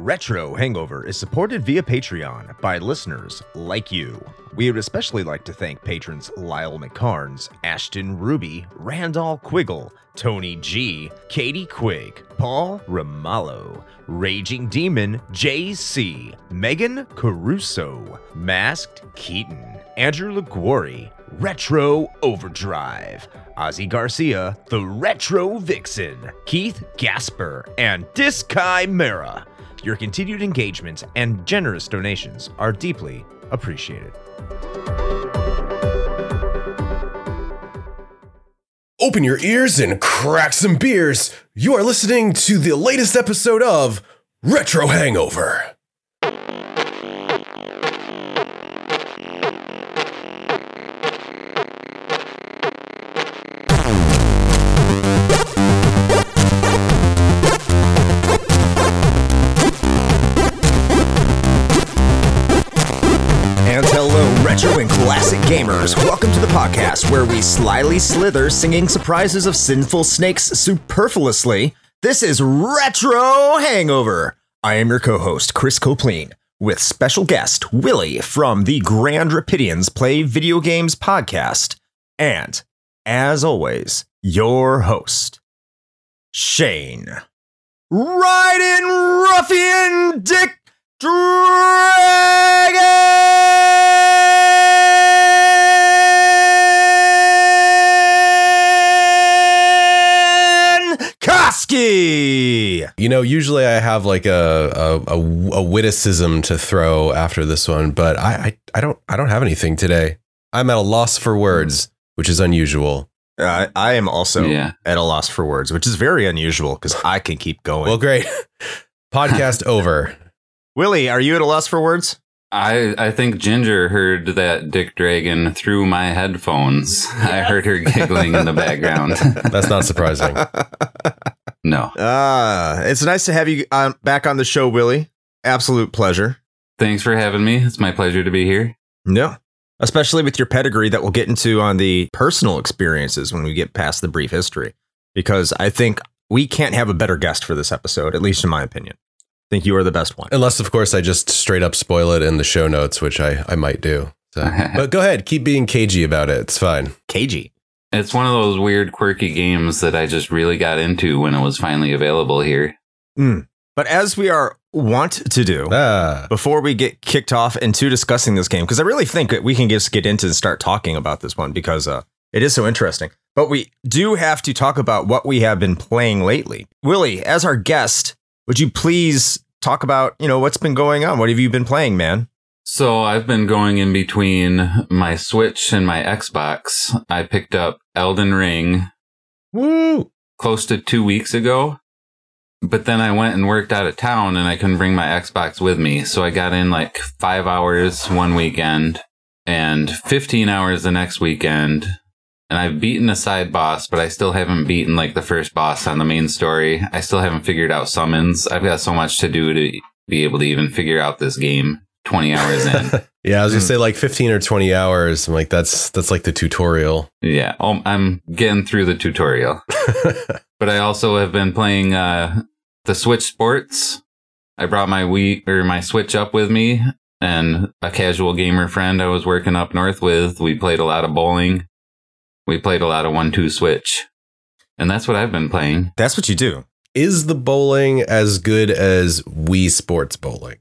Retro Hangover is supported via Patreon by listeners like you. We would especially like to thank patrons Lyle McCarnes, Ashton Ruby, Randall Quiggle, Tony G, Katie Quigg, Paul Ramallo, Raging Demon JC, Megan Caruso, Masked Keaton, Andrew LaGuori, Retro Overdrive, Ozzy Garcia, The Retro Vixen, Keith Gasper, and Diskai Mera. Your continued engagement and generous donations are deeply appreciated. Open your ears and crack some beers. You are listening to the latest episode of Retro Hangover. Where we slyly slither singing surprises of sinful snakes superfluously. This is Retro Hangover. I am your co host, Chris Copleen, with special guest Willie from the Grand Rapidians Play Video Games podcast. And, as always, your host, Shane. Riding Ruffian Dick Dragon Koski. You know, usually I have like a a, a, a witticism to throw after this one, but I, I I don't I don't have anything today. I'm at a loss for words, which is unusual. Uh, I am also Yeah. at a loss for words, which is very unusual because I can keep going. Well, great. Podcast over. Willie, are you at a loss for words? I I think Ginger heard that Dick Dragon through my headphones. I heard her giggling in the background. That's not surprising. No. Ah, it's nice to have you on, back on the show, Willie. Absolute pleasure. Thanks for having me. It's my pleasure to be here. Yeah. Especially with your pedigree that we'll get into on the personal experiences when we get past the brief history. Because I think we can't have a better guest for this episode, at least in my opinion. I think you are the best one. Unless, of course, I just straight up spoil it in the show notes, which I, I might do. So. But go ahead, keep being cagey about it. It's fine. KG. It's one of those weird, quirky games that I just really got into when it was finally available here. Mm. But as we are want to do, Ah, before we get kicked off into discussing this game, because I really think that we can just get into and start talking about this one because uh, it is so interesting. But we do have to talk about what we have been playing lately. Willie, as our guest, would you please talk about you know what's been going on? What have you been playing, man? So I've been going in between my Switch and my Xbox. I picked up Elden Ring Woo! close to two weeks ago. But then I went and worked out of town and I couldn't bring my Xbox with me. So I got in like five hours one weekend and 15 hours the next weekend. And I've beaten a side boss, but I still haven't beaten like the first boss on the main story. I still haven't figured out summons. I've got so much to do to be able to even figure out this game 20 hours in. yeah. I was gonna Mm. say like 15 or 20 hours. I'm like, that's that's like the tutorial. yeah, oh, I'm getting through the tutorial. but I also have been playing uh, the Switch Sports. I brought my Wii or my Switch up with me, and a casual gamer friend I was working up north with. We played a lot of bowling. We played a lot of one-two switch, and that's what I've been playing. That's what you do. Is the bowling as good as Wii Sports bowling?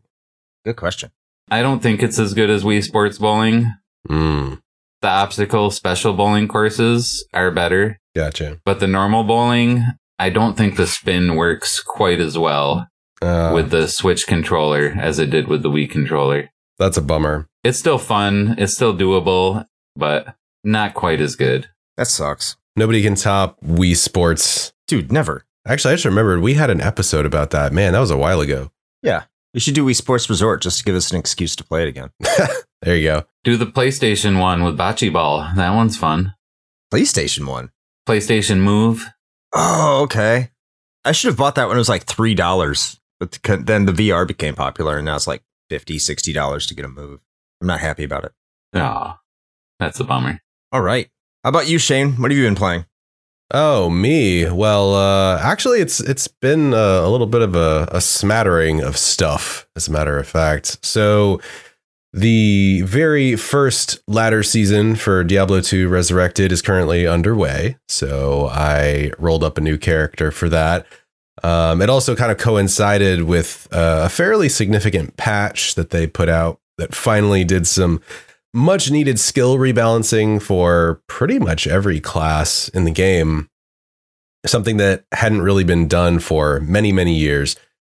Good question. I don't think it's as good as Wii Sports Bowling. Mm, The obstacle special bowling courses are better, gotcha. but the normal bowling, I don't think the spin works quite as well. Uh, with the Switch controller as it did with the Wii controller. that's a bummer. It's still fun, it's still doable, but not quite as good. That sucks, Nobody can top Wii Sports. dude. Never. Actually, I just remembered we had an episode about that. Man, that was a while ago. Yeah, we should do Wii Sports Resort just to give us an excuse to play it again. There you go. Do the PlayStation one with Bocce Ball. That one's fun. PlayStation one. PlayStation Move. Oh, okay. I should have bought that when it was like three dollars, but then the VR became popular, and now it's like 50 dollars to get a move. I'm not happy about it. Oh, that's a bummer. All right. How about you, Shane? What have you been playing? Oh, me. Well, uh, actually, it's it's been a, a little bit of a, a smattering of stuff, as a matter of fact. So, the very first ladder season for Diablo 2 Resurrected is currently underway. So, I rolled up a new character for that. Um, it also kind of coincided with uh, a fairly significant patch that they put out that finally did some much needed skill rebalancing for pretty much every class in the game. Something that hadn't really been done for many, many years.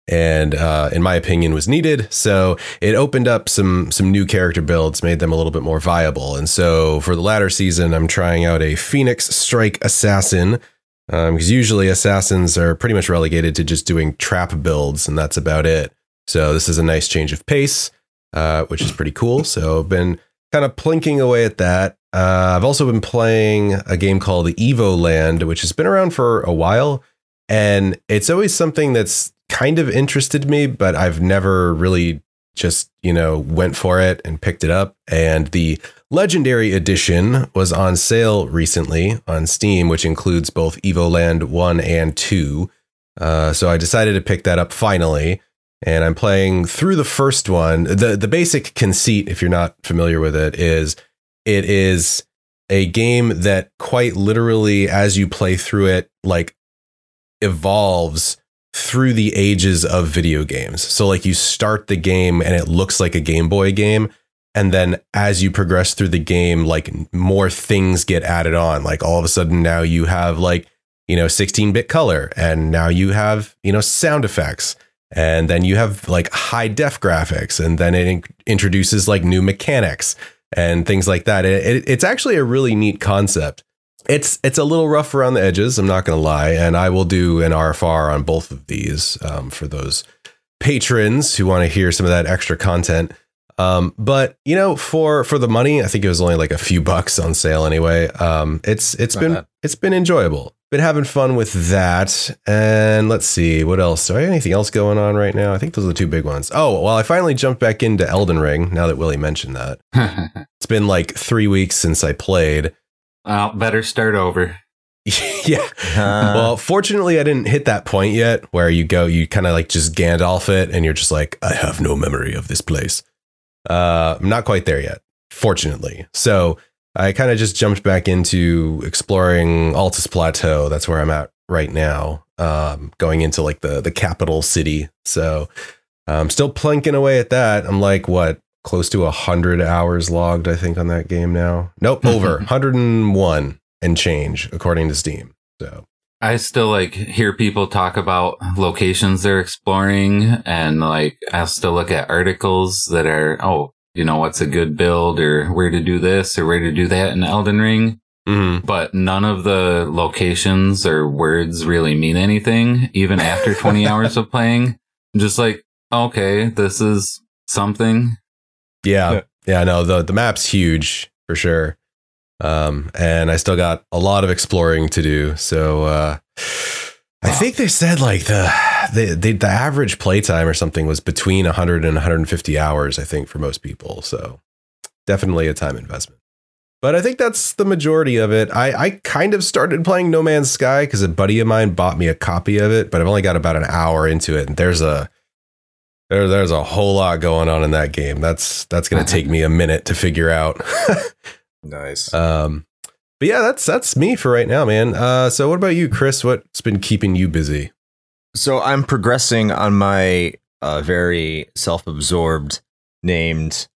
And uh, in my opinion, was needed. So it opened up some some new character builds, made them a little bit more viable. And so for the ladder season, I'm trying out a Phoenix Strike Assassin, because um, usually assassins are pretty much relegated to just doing trap builds, and that's about it. So this is a nice change of pace, uh, which is pretty cool. So I've been kind of plinking away at that. Uh, I've also been playing a game called the Evoland, which has been around for a while, and it's always something that's kind of interested me, but I've never really just you know went for it and picked it up. And the Legendary Edition was on sale recently on Steam, which includes both Evoland 1 and 2. Uh, so I decided to pick that up finally. And I'm playing through the first one. The, the basic conceit, if you're not familiar with it, is it is a game that quite literally, as you play through it, like evolves through the ages of video games. So, like, you start the game and it looks like a Game Boy game and then as you progress through the game like more things get added on like all of a sudden now you have like you know 16-bit color and now you have you know sound effects and then you have like high def graphics and then it in- introduces like new mechanics and things like that it, it, it's actually a really neat concept it's it's a little rough around the edges i'm not going to lie and i will do an rfr on both of these um, for those patrons who want to hear some of that extra content um, but you know, for for the money, I think it was only like a few bucks on sale anyway. Um, it's it's Not been bad. it's been enjoyable. Been having fun with that. And let's see what else. Do I have anything else going on right now? I think those are the two big ones. Oh, well, I finally jumped back into Elden Ring. Now that Willie mentioned that, it's been like three weeks since I played. Well, better start over. yeah. Uh, well, fortunately, I didn't hit that point yet where you go, you kind of like just Gandalf it, and you're just like, I have no memory of this place. Uh, I'm not quite there yet, fortunately. So I kind of just jumped back into exploring Altus Plateau. That's where I'm at right now. Um, going into like the the capital city. So I'm still plunking away at that. I'm like what close to a hundred hours logged, I think, on that game now. Nope, over 101 and change according to Steam. So I still like hear people talk about locations they're exploring and like I still look at articles that are, oh, you know, what's a good build or where to do this or where to do that in Elden Ring. Mm-hmm. But none of the locations or words really mean anything, even after 20 hours of playing. I'm just like, okay, this is something. Yeah. Yeah, no, the, the map's huge for sure. Um, and I still got a lot of exploring to do. So uh, I think they said like the, the the the average playtime or something was between 100 and 150 hours. I think for most people. So definitely a time investment. But I think that's the majority of it. I, I kind of started playing No Man's Sky because a buddy of mine bought me a copy of it, but I've only got about an hour into it, and there's a there, there's a whole lot going on in that game. That's that's gonna take me a minute to figure out. Nice. Um, but yeah, that's that's me for right now, man. Uh, so what about you, Chris? What's been keeping you busy? So I'm progressing on my uh, very self-absorbed named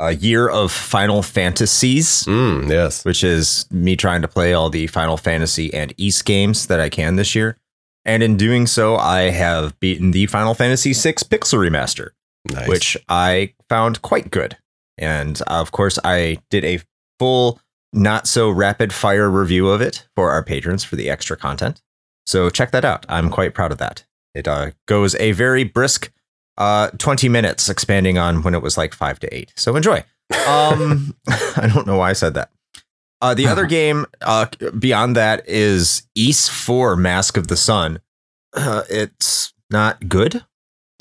uh, year of Final Fantasies. Mm, yes, which is me trying to play all the Final Fantasy and Ys games that I can this year. And in doing so, I have beaten the Final Fantasy VI Pixel Remaster, nice. which I found quite good. And of course, I did a full, not so rapid fire review of it for our patrons for the extra content. So check that out. I'm quite proud of that. It uh, goes a very brisk uh, 20 minutes, expanding on when it was like five to eight. So enjoy. Um, I don't know why I said that. Uh, the other game uh, beyond that is Ys 4 Mask of the Sun. Uh, it's not good.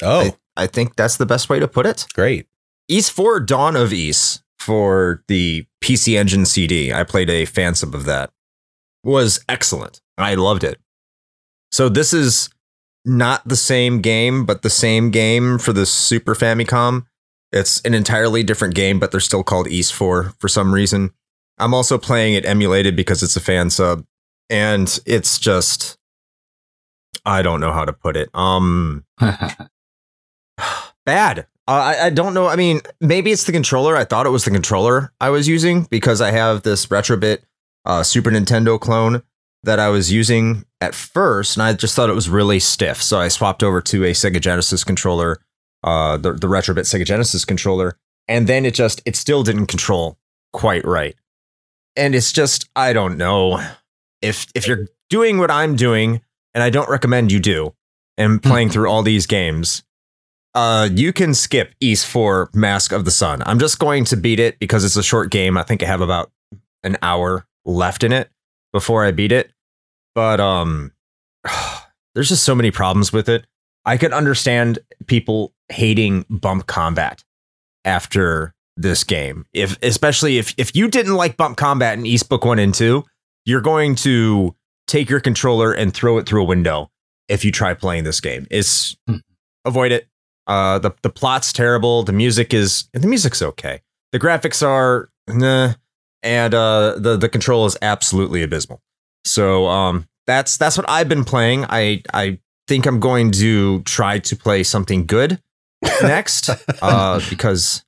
Oh. I, I, think that's the best way to put it. Great. Ys 4 Dawn of Ys for the PC Engine CD. I played a fan sub of that. Was excellent. I loved it. So this is not the same game, but the same game for the Super Famicom. It's an entirely different game, but they're still called Ys 4 for some reason. I'm also playing it emulated because it's a fan sub, and it's just I don't know how to put it. Um, bad. Uh, I, I don't know. I mean, maybe it's the controller. I thought it was the controller I was using because I have this Retrobit uh, Super Nintendo clone that I was using at first, and I just thought it was really stiff. So I swapped over to a Sega Genesis controller, uh, the the Retrobit Sega Genesis controller, and then it just it still didn't control quite right. And it's just I don't know if if you're doing what I'm doing, and I don't recommend you do, and playing through all these games. Uh, you can skip Ys 4 Mask of the Sun. I'm just going to beat it because it's a short game. I think I have about an hour left in it before I beat it. But um there's just so many problems with it. I could understand people hating bump combat after this game. If especially if if you didn't like bump combat in Ys Book 1 and 2, you're going to take your controller and throw it through a window if you try playing this game. It's Hmm. avoid it. Uh the the plot's terrible, the music is the music's okay. The graphics are nah, and uh the the control is absolutely abysmal. So um that's that's what I've been playing. I I think I'm going to try to play something good next uh because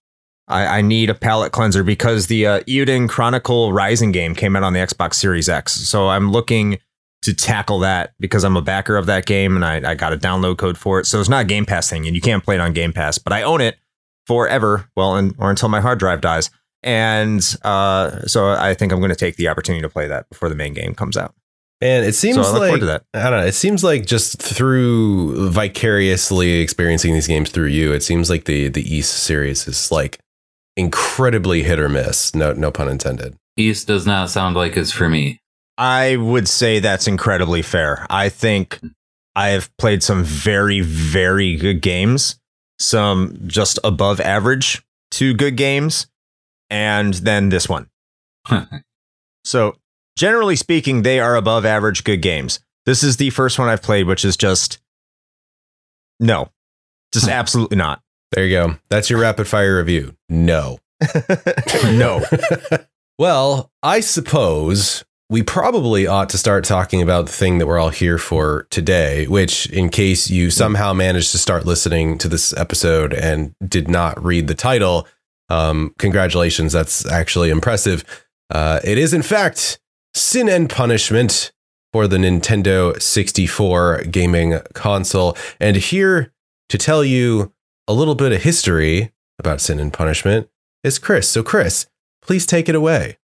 I, I need a palate cleanser because the uh, Eiyuden Chronicle Rising game came out on the Xbox Series X. So I'm looking to tackle that because I'm a backer of that game and I, I got a download code for it. So it's not a Game Pass thing and you can't play it on Game Pass, but I own it forever. Well, and, or until my hard drive dies. And uh, so I think I'm going to take the opportunity to play that before the main game comes out. And it seems So I look like forward to that. I don't know. It seems like just through vicariously experiencing these games through you, it seems like the the Ys series is like incredibly hit or miss. No, no pun intended. Ys does not sound like it's for me. I would say that's incredibly fair. I think I have played some very, very good games, some just above average to good games, and then this one. So, generally speaking, they are above average good games. This is the first one I've played, which is just no, just hmm. absolutely not. There you go. That's your rapid fire review. No. no. Well, I suppose we probably ought to start talking about the thing that we're all here for today, which, in case you somehow managed to start listening to this episode and did not read the title, um, congratulations. That's actually impressive. Uh, it is, in fact, Sin and Punishment for the Nintendo 64 gaming console. And here to tell you a little bit of history about Sin and Punishment is Chris. So, Chris, please take it away.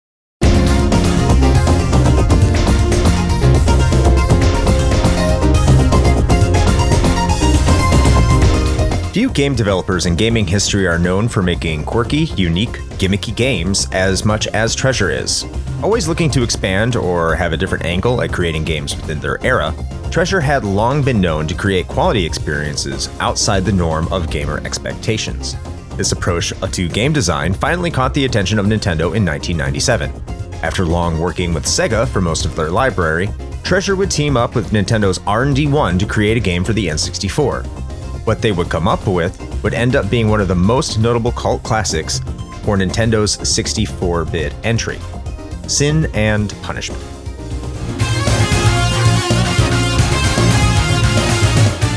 Few game developers in gaming history are known for making quirky, unique, gimmicky games as much as Treasure is. Always looking to expand or have a different angle at creating games within their era, Treasure had long been known to create quality experiences outside the norm of gamer expectations. This approach to game design finally caught the attention of Nintendo in 1997. After long working with Sega for most of their library, Treasure would team up with Nintendo's R&D 1 to create a game for the N64 what they would come up with would end up being one of the most notable cult classics for Nintendo's 64 bit entry Sin and Punishment.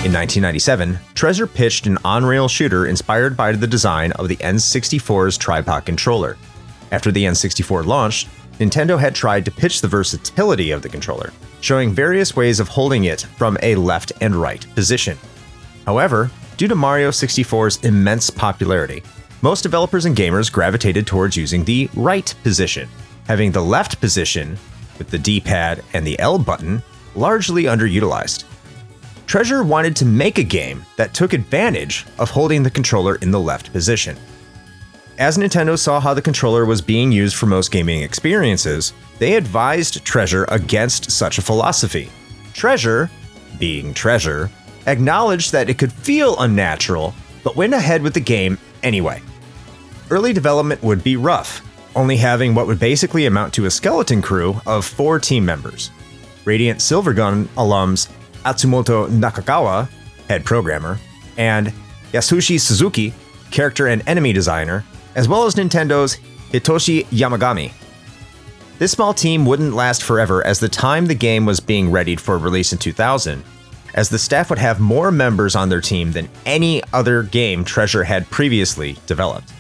In 1997, Treasure pitched an on rail shooter inspired by the design of the N64's tripod controller. After the N64 launched, Nintendo had tried to pitch the versatility of the controller, showing various ways of holding it from a left and right position. However, due to Mario 64's immense popularity, most developers and gamers gravitated towards using the right position, having the left position, with the D pad and the L button, largely underutilized. Treasure wanted to make a game that took advantage of holding the controller in the left position. As Nintendo saw how the controller was being used for most gaming experiences, they advised Treasure against such a philosophy. Treasure, being Treasure, acknowledged that it could feel unnatural, but went ahead with the game anyway. Early development would be rough, only having what would basically amount to a skeleton crew of four team members. Radiant Silvergun alums Atsutomo Nakagawa, head programmer, and Yasushi Suzuki, character and enemy designer, as well as Nintendo's Hitoshi Yamagami. This small team wouldn't last forever as the time the game was being readied for release in 2000, as the staff would have more members on their team than any other game Treasure had previously developed.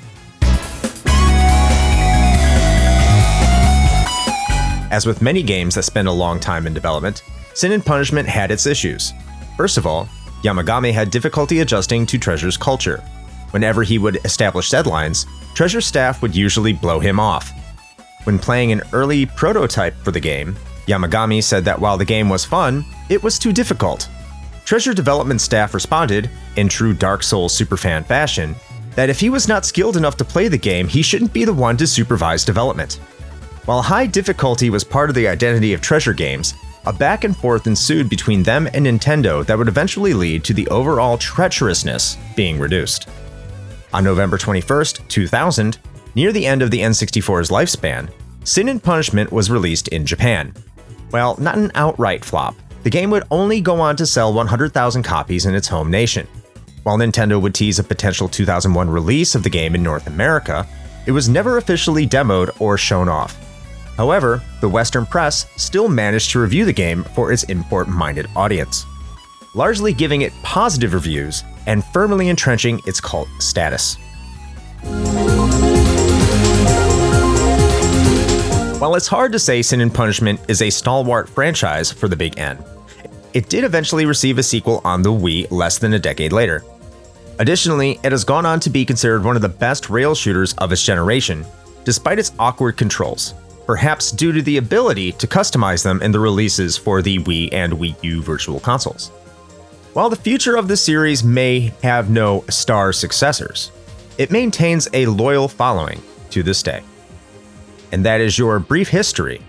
As with many games that spend a long time in development, Sin and Punishment had its issues. First of all, Yamagami had difficulty adjusting to Treasure's culture. Whenever he would establish deadlines, Treasure staff would usually blow him off. When playing an early prototype for the game, Yamagami said that while the game was fun, it was too difficult. Treasure development staff responded, in true Dark Souls superfan fashion, that if he was not skilled enough to play the game, he shouldn't be the one to supervise development. While high difficulty was part of the identity of Treasure games, a back and forth ensued between them and Nintendo that would eventually lead to the overall treacherousness being reduced. On November 21st, 2000, near the end of the N64's lifespan, Sin and Punishment was released in Japan. Well, not an outright flop, the game would only go on to sell 100,000 copies in its home nation. While Nintendo would tease a potential 2001 release of the game in North America, it was never officially demoed or shown off. However, the Western press still managed to review the game for its import minded audience, largely giving it positive reviews and firmly entrenching its cult status. While it's hard to say Sin and Punishment is a stalwart franchise for the Big N, it did eventually receive a sequel on the Wii less than a decade later. Additionally, it has gone on to be considered one of the best rail shooters of its generation, despite its awkward controls, perhaps due to the ability to customize them in the releases for the Wii and Wii U virtual consoles. While the future of the series may have no star successors, it maintains a loyal following to this day. And that is your brief history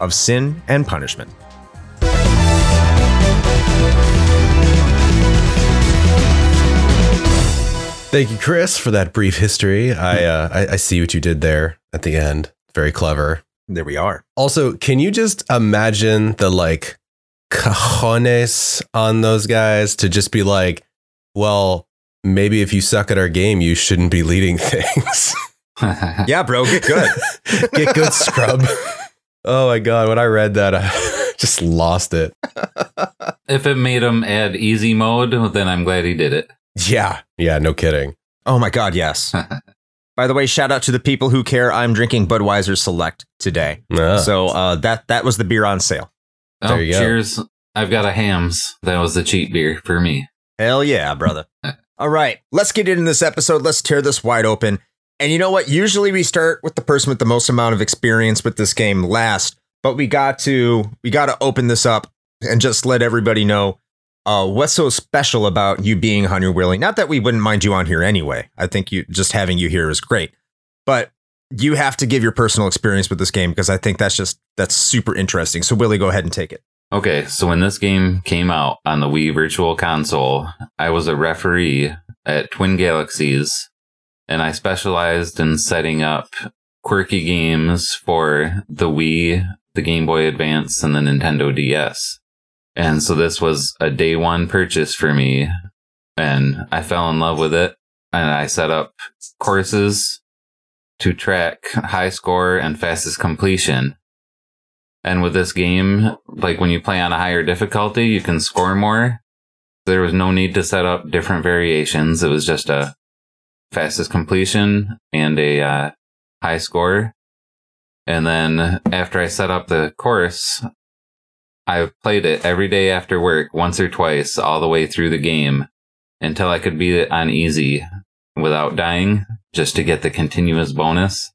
of sin and punishment. Thank you, Chris, for that brief history. I, uh, I I see what you did there at the end. Very clever. There we are. Also, can you just imagine the like cajones on those guys to just be like, well, maybe if you suck at our game, you shouldn't be leading things. Yeah, bro, get good. Get good, scrub. oh my god, when I read that, I just lost it. if it made him add easy mode, then I'm glad he did it. Yeah, yeah, no kidding. oh my god, yes. By the way, shout out to the people who care. I'm drinking Budweiser Select today. Ah, So uh, that that was the beer on sale. Oh, There you go. cheers. I've got a Hamm's. That was the cheap beer for me. Hell yeah, brother. All right, let's get into this episode. Let's tear this wide open. And you know what? Usually we start with the person with the most amount of experience with this game last, but we got to we got to open this up and just let everybody know uh, what's so special about you being Hunter Willing. Not that we wouldn't mind you on here anyway. I think you just having you here is great, but you have to give your personal experience with this game because I think that's just that's super interesting. So Willie, go ahead and take it. Okay, so when this game came out on the Wii Virtual Console, I was a referee at Twin Galaxies, and I specialized in setting up quirky games for the Wii, the Game Boy Advance, and the Nintendo DS. And so this was a day one purchase for me, and I fell in love with it, and I set up courses to track high score and fastest completion. And with this game, like when you play on a higher difficulty, you can score more. There was no need to set up different variations. It was just a fastest completion and a uh, high score. And then after I set up the course, I played it every day after work, once or twice, all the way through the game until I could beat it on easy without dying, just to get the continuous bonus.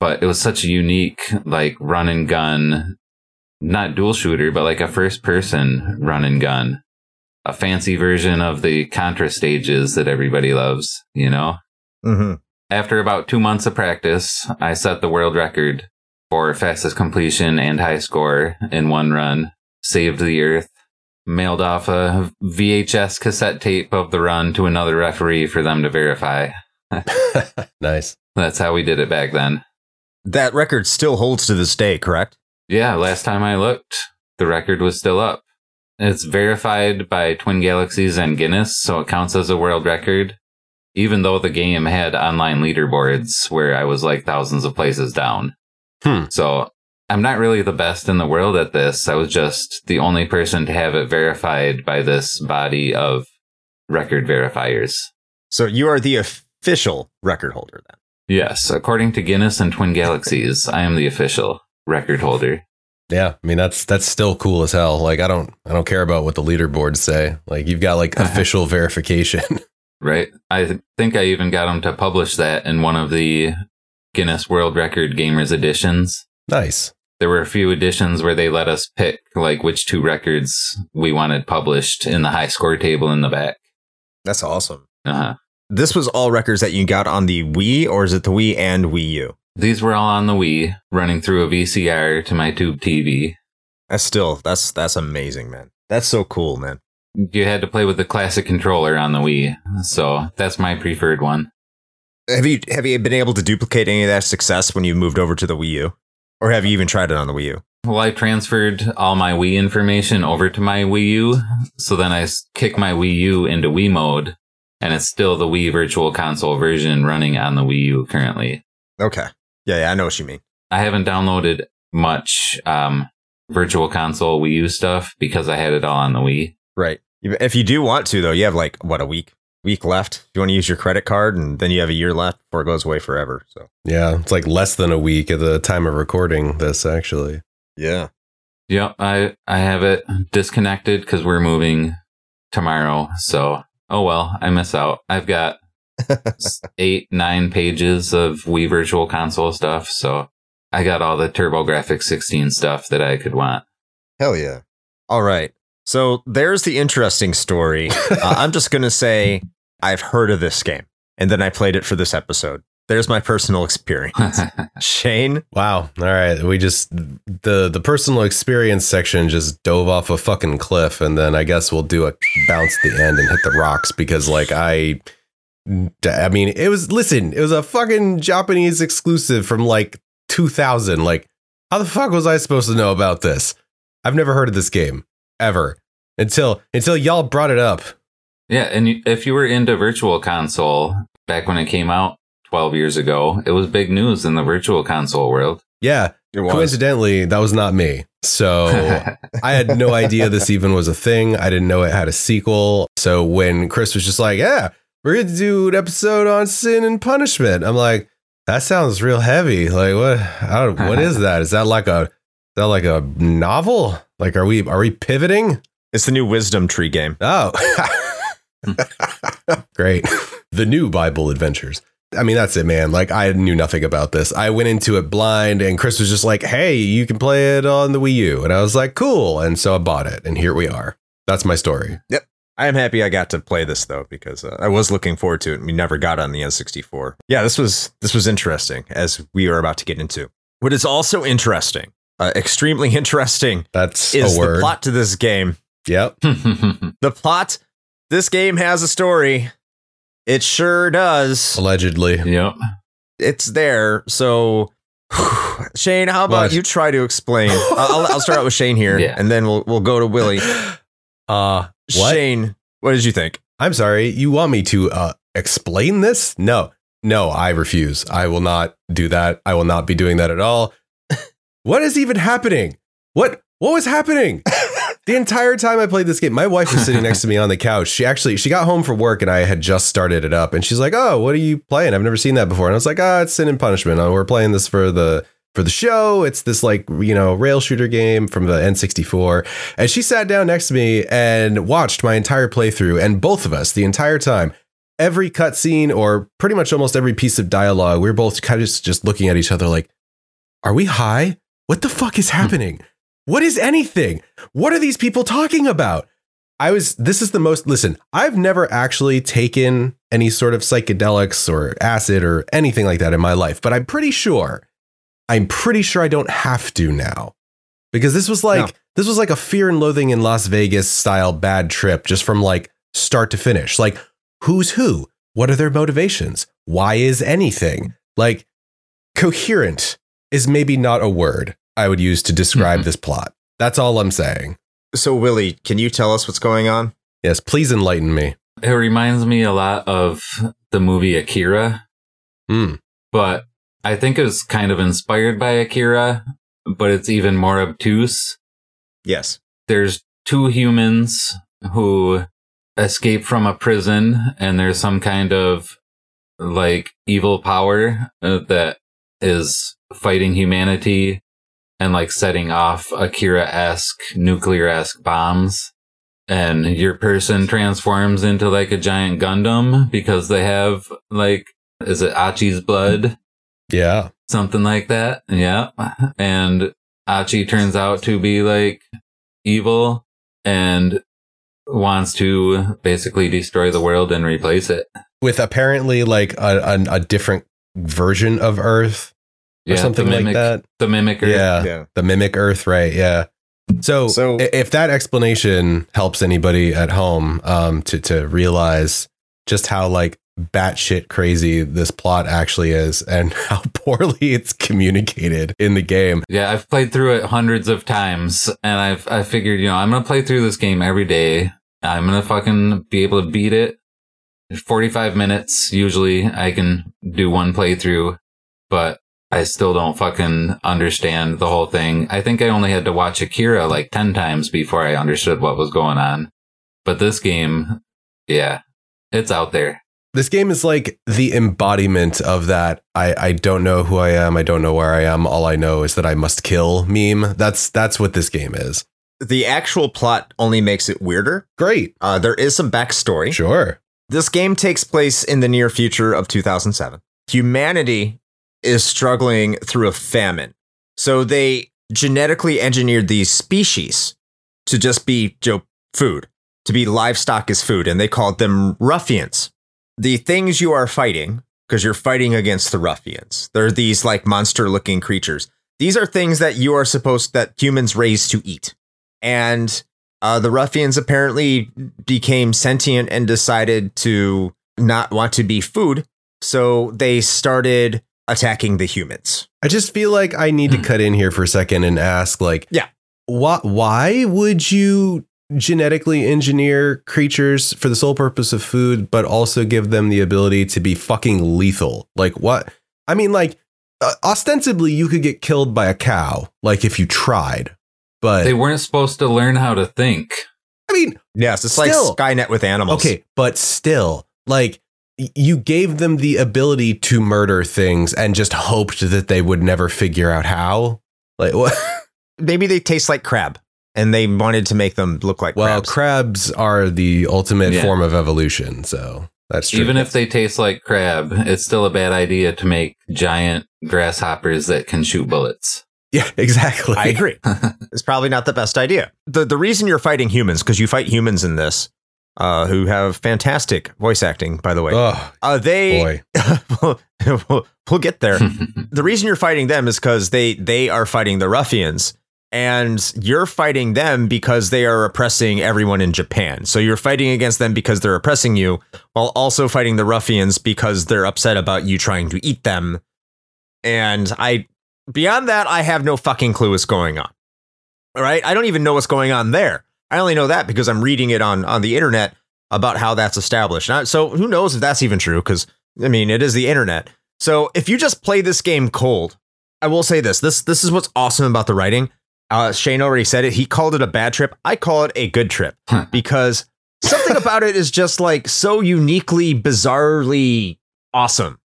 But it was such a unique like run and gun not dual shooter but like a first person run and gun. A fancy version of the contra stages that everybody loves you know? Mm-hmm. after about two months of practice i set the world record for fastest completion and high score in one run saved the earth mailed off a vhs cassette tape of the run to another referee for them to verify nice. that's how we did it back then That record still holds to this day, correct? yeah last time i looked the record was still up. It's verified by Twin Galaxies and Guinness, so it counts as a world record, even though the game had online leaderboards where I was like thousands of places down. Hmm. So I'm not really the best in the world at this. I was just the only person to have it verified by this body of record verifiers. So you are the official record holder then. Yes, according to Guinness and Twin Galaxies, I am the official record holder. Yeah, I mean that's that's still cool as hell. Like I don't I don't care about what the leaderboards say. Like you've got like official verification. Right? I think I even got them to publish that in one of the Guinness World Record Gamers editions. nice. There were a few editions where they let us pick like which two records we wanted published in the high score table in the back. That's awesome. Uh-huh. This was all records that you got on the Wii, or is it the Wii and Wii U? These were all on the Wii, running through a VCR to my tube TV. That's still that's that's amazing, man. That's so cool, man. You had to play with the classic controller on the Wii, so that's my preferred one. Have you have you been able to duplicate any of that success when you moved over to the Wii U, or have you even tried it on the Wii U? Well, I transferred all my Wii information over to my Wii U, so then I kick my Wii U into Wii mode, and it's still the Wii Virtual Console version running on the Wii U currently. Okay, yeah, yeah, I know what you mean. I haven't downloaded much um, Virtual Console Wii U stuff because I had it all on the Wii. Right. If you do want to, though, you have like what a week week left. If you want to use your credit card, and then you have a year left before it goes away forever. So Yeah, it's like less than a week at the time of recording this actually. yeah, Yep, I I have it disconnected because we're moving tomorrow. So oh well, I miss out. I've got eight nine pages of Wii Virtual Console stuff. So I got all the TurboGrafx 16 stuff that I could want. hell yeah. All right. So there's the interesting story. uh, I'm just gonna say I've heard of this game, and then I played it for this episode. There's my personal experience. Shane, Wow. All right. We just the the personal experience section just dove off a fucking cliff, and then I guess we'll do a bounce at the end and hit the rocks because like I. I mean, it was listen, it was a fucking Japanese exclusive from like 2000. Like, how the fuck was I supposed to know about this? I've never heard of this game ever until until y'all brought it up. yeah, and if you were into Virtual Console back when it came out 12 years ago, it was big news in the Virtual Console world. Yeah, coincidentally, that was not me. So I had no idea this even was a thing. I didn't know it had a sequel. So when Chris was just like, "Yeah, we're going to do an episode on sin and punishment," I'm like, "That sounds real heavy. Like what? I don't, what is that? Is that like a is that like a novel? Like are we are we pivoting? It's the new Wisdom Tree game. Oh, great! The new Bible adventures." I mean, that's it, man. Like, I knew nothing about this. I went into it blind, and Chris was just like, hey, you can play it on the Wii U. And I was like, cool. And so I bought it, and here we are. That's my story. Yep. I am happy I got to play this though because uh, I was looking forward to it. and We never got on the N64. Yeah, this was this was interesting as we are about to get into. What is also interesting, uh, extremely interesting, That's is a word. the plot to this game. Yep. The plot. This game has a story. It sure does. Allegedly. yep. It's there. So, Shane, how about What? you try to explain? I'll, I'll- I'll start out with Shane here, Yeah. and then we'll we'll go to Willie. Uh, what? Shane, what did you think? I'm sorry. You want me to uh, explain this? No, no, I refuse. I will not do that. I will not be doing that at all. What is even happening? What what was happening? the entire time I played this game, my wife was sitting next to me on the couch. She actually she got home from work and I had just started it up, and she's like, "Oh, what are you playing? I've never seen that before." And I was like, "Ah, it's Sin and Punishment. Oh, we're playing this for the." For the show, it's this like, you know, rail shooter game from the N64. And she sat down next to me and watched my entire playthrough. And both of us, the entire time, every cutscene or pretty much almost every piece of dialogue, we were both kind of just, just looking at each other like, are we high? What the fuck is happening? What is anything? What are these people talking about? I was, this is the most, listen, I've never actually taken any sort of psychedelics or acid or anything like that in my life, but I'm pretty sure, I'm pretty sure I don't have to now because this was like, No. this was like a fear and loathing in Las Vegas style bad trip just from like start to finish. Like, who's who? What are their motivations? Why is anything? Like, coherent is maybe not a word I would use to describe Mhm. this plot. That's all I'm saying. So, Willie, can you tell us what's going on? Yes, please enlighten me. It reminds me a lot of the movie Akira, Hmm. but I think it was kind of inspired by Akira, but it's even more obtuse. Yes. There's two humans who escape from a prison, and there's some kind of like evil power uh, that is fighting humanity and like setting off Akira esque, nuclear esque bombs. And your person transforms into like a giant Gundam because they have like, is it Achi's blood? Yeah. Something like that. Yeah. And Achi turns out to be like evil and wants to basically destroy the world and replace it. With apparently like a, a, a different version of Earth or something the like mimic, that. The mimicker. Yeah. Yeah. The mimic Earth, right? Yeah. So, So- if that explanation helps anybody at home um, to to realize just how like batshit crazy this plot actually is and how poorly it's communicated in the game. Yeah, I've played through it hundreds of times, and I've I figured, you know, I'm gonna play through this game every day. I'm gonna fucking be able to beat it. 45 minutes usually I can do one playthrough, but I still don't fucking understand the whole thing. I think I only had to watch Akira like 10 times before I understood what was going on. But this game, yeah, it's out there. This game is like the embodiment of that. I, I don't know who I am. I don't know where I am. All I know is that I must kill meme. That's that's what this game is. The actual plot only makes it weirder. Great. Uh, there is some backstory. Sure. This game takes place in the near future of 2007. Humanity is struggling through a famine. So they genetically engineered these species to just be you know, food, to be livestock as food, and they called them ruffians. The things you are fighting, because you're fighting against the ruffians, they're these like monster looking creatures. These are things that you are supposed that humans raise to eat. And uh, the ruffians apparently became sentient and decided to not want to be food. So they started attacking the humans. I just feel like I need to Hmm. cut in here for a second and ask, like, Yeah. why why would you genetically engineer creatures for the sole purpose of food, but also give them the ability to be fucking lethal? Like, what? I mean, like, uh, ostensibly, you could get killed by a cow, like if you tried, but They weren't supposed to learn how to think. I mean, Yes, it's Still- like Skynet with animals. Okay, but still, like you gave them the ability to murder things and just hoped that they would never figure out how. Like what? Maybe they taste like crab and they wanted to make them look like Well, crabs. crabs are the ultimate Yeah. form of evolution, so that's true. Even if they taste like crab, it's still a bad idea to make giant grasshoppers that can shoot bullets. Yeah, exactly. I agree. it's probably not the best idea. The the reason you're fighting humans because you fight humans in this uh, who have fantastic voice acting by the way. Oh uh, they boy, we'll, we'll get there. the reason you're fighting them is because they they are fighting the ruffians and you're fighting them because they are oppressing everyone in Japan. So you're fighting against them because they're oppressing you while also fighting the ruffians because they're upset about you trying to eat them. And I beyond that I have no fucking clue what's going on. All right? I don't even know what's going on there. I only know that because I'm reading it on on the internet about how that's established. I- so who knows if that's even true cuz I mean, it is the internet. So if you just play this game cold, I will say this. This this is what's awesome about the writing. Uh, Shane already said it. He called it a bad trip. I call it a good trip because something about it is just like so uniquely, bizarrely awesome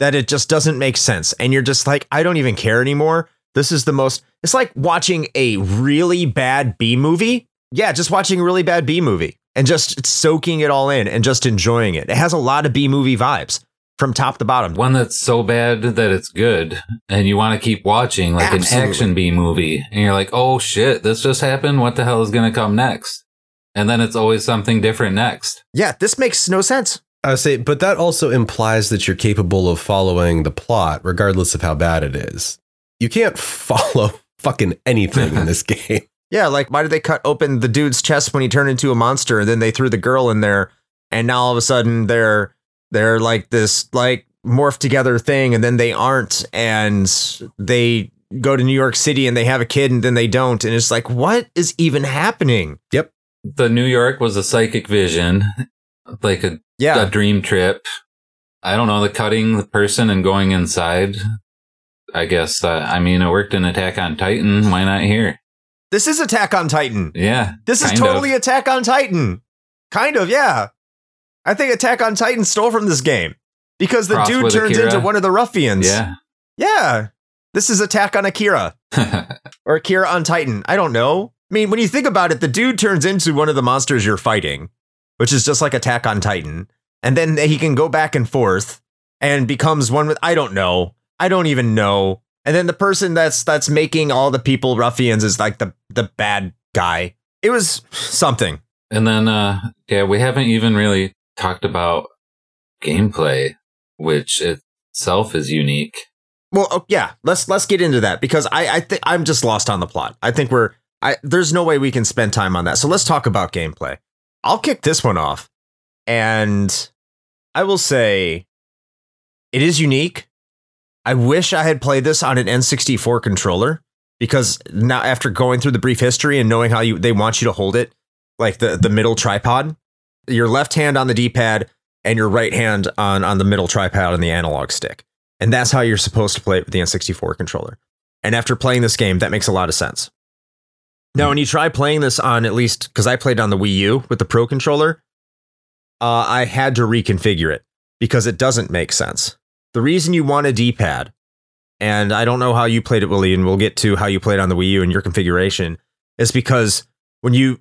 that it just doesn't make sense. And you're just like, I don't even care anymore. This is the most. It's like watching a really bad B movie. Yeah, just watching a really bad B movie and just soaking it all in and just enjoying it. It has a lot of B movie vibes from top to bottom. One that's so bad that it's good, and you want to keep watching, like Absolutely. an action B movie, and you're like, "Oh shit, this just happened. What the hell is going to come next?" And then it's always something different next. Yeah, this makes no sense. I would say, but that also implies that you're capable of following the plot, regardless of how bad it is. You can't follow fucking anything in this game. Yeah, like why did they cut open the dude's chest when he turned into a monster and then they threw the girl in there and now all of a sudden they're they're like this like morphed together thing and then they aren't and they go to New York City and they have a kid and then they don't. And it's like, what is even happening? Yep. The New York was a psychic vision, like a, Yeah. a dream trip. I don't know, the cutting the person and going inside. I guess, uh, I mean, it worked in Attack on Titan. Why not here? This is Attack on Titan. Yeah. This is totally of. Attack on Titan. Kind of, yeah. I think Attack on Titan stole from this game because the Crossed dude turns Akira. into one of the ruffians. Yeah. Yeah. This is Attack on Akira or Akira on Titan. I don't know. I mean, when you think about it, the dude turns into one of the monsters you're fighting, which is just like Attack on Titan. And then he can go back and forth and becomes one with I don't know. I don't even know. And then the person that's that's making all the people ruffians is like the the bad guy. It was something. and then, uh, yeah, we haven't even really talked about gameplay, which itself is unique. Well, oh, yeah, let's let's get into that because I I think I'm just lost on the plot. I think we're I there's no way we can spend time on that. So let's talk about gameplay. I'll kick this one off, and I will say it is unique. I wish I had played this on an N64 controller because now after going through the brief history and knowing how you they want you to hold it, like the the middle tripod, your left hand on the D-pad and your right hand on on the middle tripod on the analog stick. And that's how you're supposed to play it with the N64 controller. And after playing this game, that makes a lot of sense. Now, when you try playing this on at least, because I played on the Wii U with the Pro controller, uh, I had to reconfigure it because it doesn't make sense. The reason you want a D pad, and I don't know how you played it, Willie, and we'll get to how you played on the Wii U and your configuration, is because when you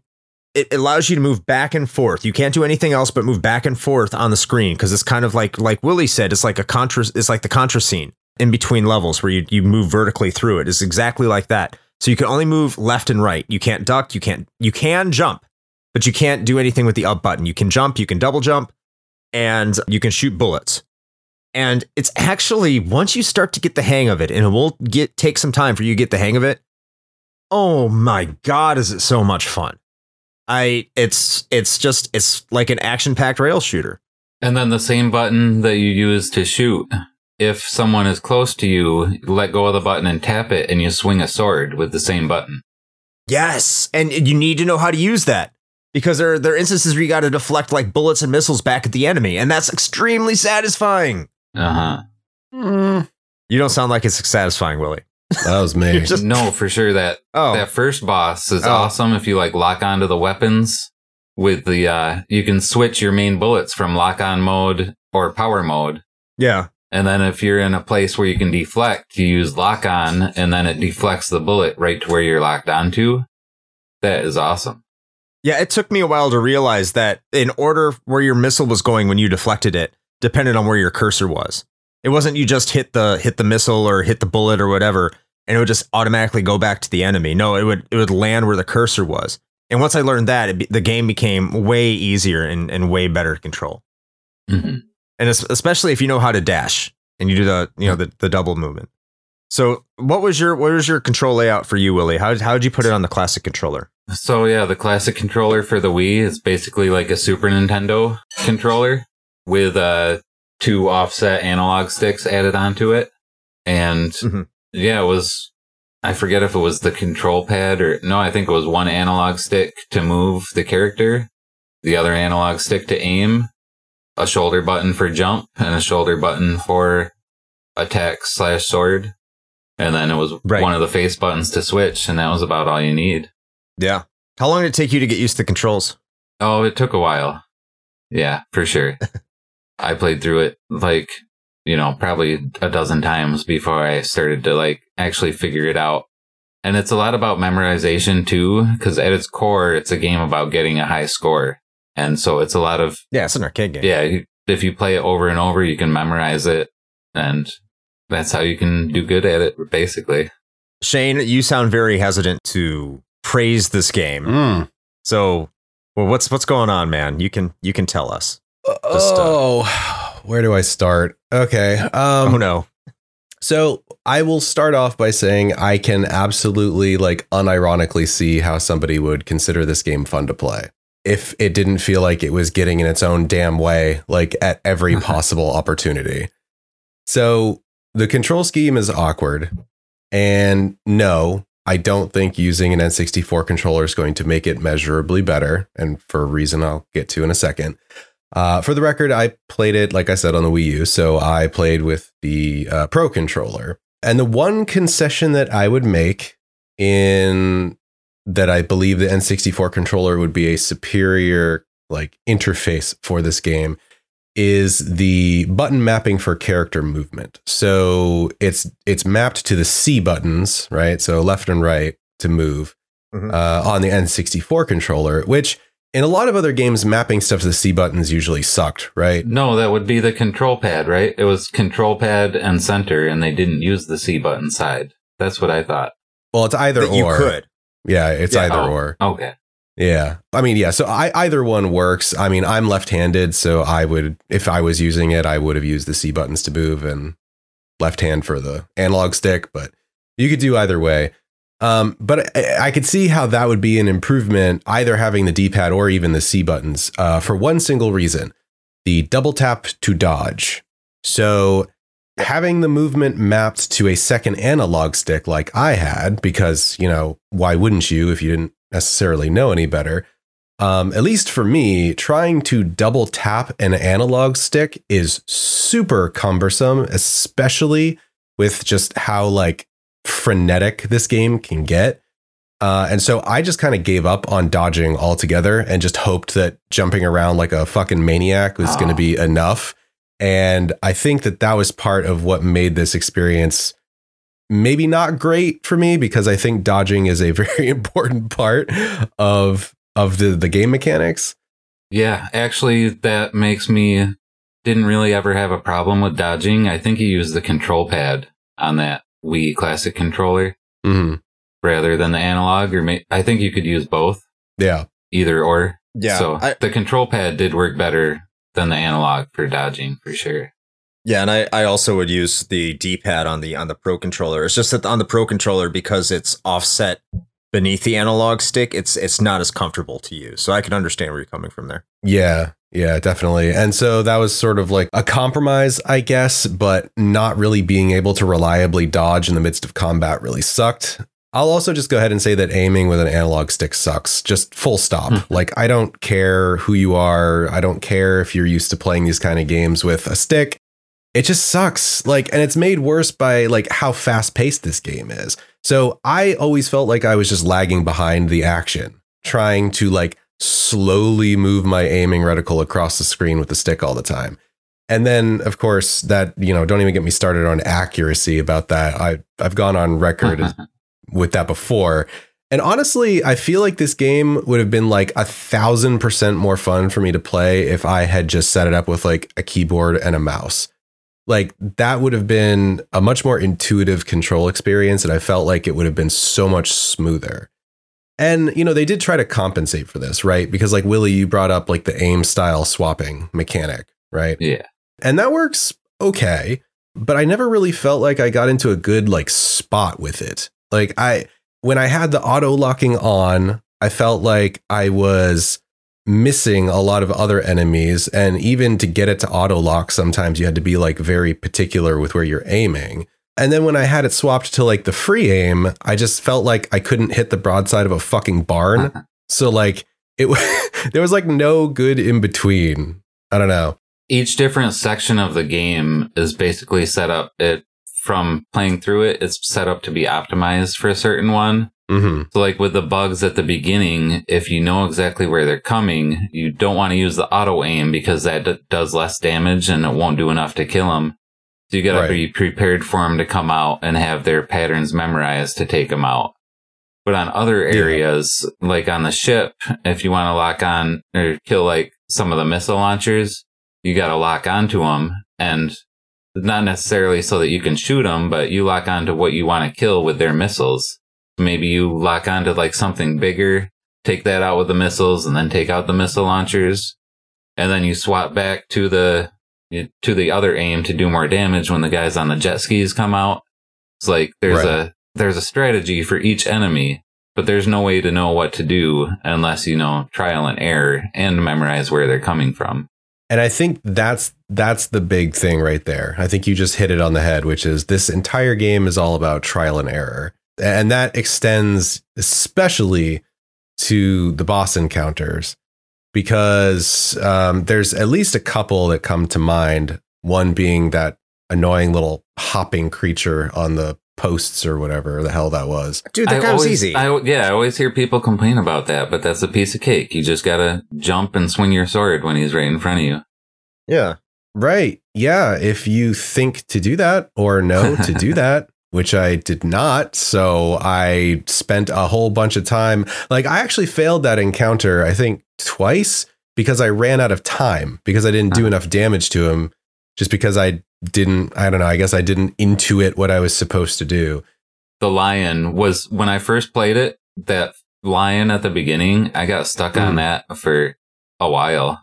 it allows you to move back and forth. You can't do anything else but move back and forth on the screen because it's kind of like like Willie said, it's like a contra it's like the contra scene in between levels where you, you move vertically through it. It's exactly like that. So you can only move left and right. You can't duck, you can't you can jump, but you can't do anything with the up button. You can jump, you can double jump, and you can shoot bullets. And it's actually once you start to get the hang of it, and it will get take some time for you to get the hang of it. Oh my god, is it so much fun. I it's it's just it's like an action-packed rail shooter. And then the same button that you use to shoot. If someone is close to you, you let go of the button and tap it, and you swing a sword with the same button. Yes, and you need to know how to use that because there there are instances where you got to deflect like bullets and missiles back at the enemy, and that's extremely satisfying. Uh huh. You don't sound like it's satisfying, Willie. That was me. You're just- no, for sure that Oh, that first boss is Oh. awesome. If you like lock onto the weapons with the, uh, you can switch your main bullets from lock on mode or power mode. yeah. And then if you're in a place where you can deflect, you use lock on and then it deflects the bullet right to where you're locked onto. That is awesome. Yeah, it took me a while to realize that in order where your missile was going when you deflected it depended on where your cursor was. It wasn't you just hit the hit the missile or hit the bullet or whatever and it would just automatically go back to the enemy. No, it would it would land where the cursor was. And once I learned that, it be, the game became way easier and, and way better to control. Mhm. And especially if you know how to dash and you do the you know the, the double movement. So, what was your what was your control layout for you, Willie? How how did you put it on the classic controller? So yeah, the classic controller for the Wii is basically like a Super Nintendo controller with uh two offset analog sticks added onto it. And Mhm. yeah, it was I forget if it was the control pad or no, I think it was one analog stick to move the character, the other analog stick to aim, a shoulder button for jump, and a shoulder button for attack slash sword. And then it was Right. one of the face buttons to switch, and that was about all you need. Yeah. How long did it take you to get used to the controls? Oh, it took a while. Yeah, for sure. I played through it like, you know, probably a dozen times before I started to like actually figure it out. And it's a lot about memorization too, because at its core, it's a game about getting a high score. And so it's a lot of, Yeah, it's an arcade game. yeah, if you play it over and over, you can memorize it. And that's how you can do good at it, basically. Shane, you sound very hesitant to praise this game. Mm. So, well, what's what's going on, man? You can you can tell us. Just, uh, oh, where do I start? Okay. Um, oh no. So I will start off by saying I can absolutely, like, unironically see how somebody would consider this game fun to play if it didn't feel like it was getting in its own damn way, like at every possible opportunity. So the control scheme is awkward. And no, I don't think using an N64 controller is going to make it measurably better. And for a reason I'll get to in a second. Uh, for the record, I played it, like I said, on the Wii U. So I played with the uh, Pro controller. And the one concession that I would make in that I believe the N64 controller would be a superior like interface for this game is the button mapping for character movement. So it's it's mapped to the C buttons, right? So left and right to move Mhm. uh, on the N64 controller, which in a lot of other games, mapping stuff to the C buttons usually sucked, right? No, that would be the control pad, right? It was control pad and center, and they didn't use the C button side. That's what I thought. Well, it's either That or. you could. Yeah, it's Yeah. either Oh, or. Okay. Yeah. I mean, yeah. So I, either one works. I mean, I'm left handed. So I would, if I was using it, I would have used the C buttons to move and left hand for the analog stick, but you could do either way. Um, but I, I could see how that would be an improvement, either having the D pad or even the C buttons, uh, for one single reason the double tap to dodge. So having the movement mapped to a second analog stick like I had, because, you know, why wouldn't you if you didn't necessarily know any better? Um, at least for me, trying to double tap an analog stick is super cumbersome, especially with just how like frenetic this game can get. Uh, and so I just kind of gave up on dodging altogether and just hoped that jumping around like a fucking maniac was going to Oh. be enough. And I think that that was part of what made this experience maybe not great for me because I think dodging is a very important part of of the the game mechanics. Yeah, actually, that makes me didn't really ever have a problem with dodging. I think you used the control pad on that Wii Classic controller hmm rather than the analog, or may- I think you could use both, Yeah, either or. Yeah. so I, the control pad did work better than the analog for dodging for sure. yeah, and I, I also would use the D pad on the on the Pro controller. It's just that on the Pro controller, because it's offset beneath the analog stick, it's it's not as comfortable to use. So I can understand where you're coming from there. yeah, yeah, definitely. And so that was sort of like a compromise, I guess, but not really being able to reliably dodge in the midst of combat really sucked. I'll also just go ahead and say that aiming with an analog stick sucks. Just full stop. Hmm. like I don't care who you are. I don't care if you're used to playing these kind of games with a stick. It just sucks. Like and it's made worse by like how fast-paced this game is. So I always felt like I was just lagging behind the action, trying to like slowly move my aiming reticle across the screen with the stick all the time. And then, of course, that you know, don't even get me started on accuracy about that. I I've gone on record as- with that before. And honestly, I feel like this game would have been like a thousand percent more fun for me to play if I had just set it up with like a keyboard and a mouse. Like that would have been a much more intuitive control experience, and I felt like it would have been so much smoother. And you know, they did try to compensate for this, right? Because like Willie, you brought up like the aim style swapping mechanic, right? Yeah. and that works okay but i never really felt like i got into a good like spot with it like i when i had the auto locking on i felt like i was missing a lot of other enemies. And even to get it to auto lock sometimes you had to be like very particular with where you're aiming. And then when i had it swapped to like the free aim i just felt like i couldn't hit the broadside of a fucking barn. Uh-huh. So like it was, there was like no good in between. I don't know. Each different section of the game is basically set up it from playing through it it's set up to be optimized for a certain one. Hmm so like with the bugs at the beginning if you know exactly where they're coming you don't want to use the auto aim because that d- does less damage and it won't do enough to kill them so you got to Right. be prepared for them to come out and have their patterns memorized to take them out. But on other areas like on the ship if you want to lock on or kill like some of the missile launchers you got to lock onto them and not necessarily so that you can shoot them, but you lock onto what you want to kill with their missiles. Maybe you lock onto like something bigger, take that out with the missiles and then take out the missile launchers. And then you swap back to the, to the other aim to do more damage when the guys on the jet skis come out. It's like there's Right. a, there's a strategy for each enemy, but there's no way to know what to do unless you know trial and error and memorize where they're coming from. And I think that's that's the big thing right there. I think you just hit it on the head, which is this entire game is all about trial and error. And that extends especially to the boss encounters because um, there's at least a couple that come to mind. One being that annoying little hopping creature on the posts or whatever the hell that was. Dude, that I guy was easy. I, yeah, I always hear people complain about that, but that's a piece of cake. You just gotta jump and swing your sword when he's right in front of you. yeah. Right. Yeah. If you think to do that or know to do that, which I did not. So I spent a whole bunch of time. Like, I actually failed that encounter, I think, twice because I ran out of time because I didn't do uh-huh. enough damage to him. Just because I didn't, I don't know, I guess I didn't intuit what I was supposed to do. The lion was when I first played it. That lion at the beginning, I got stuck on Mm. that for a while.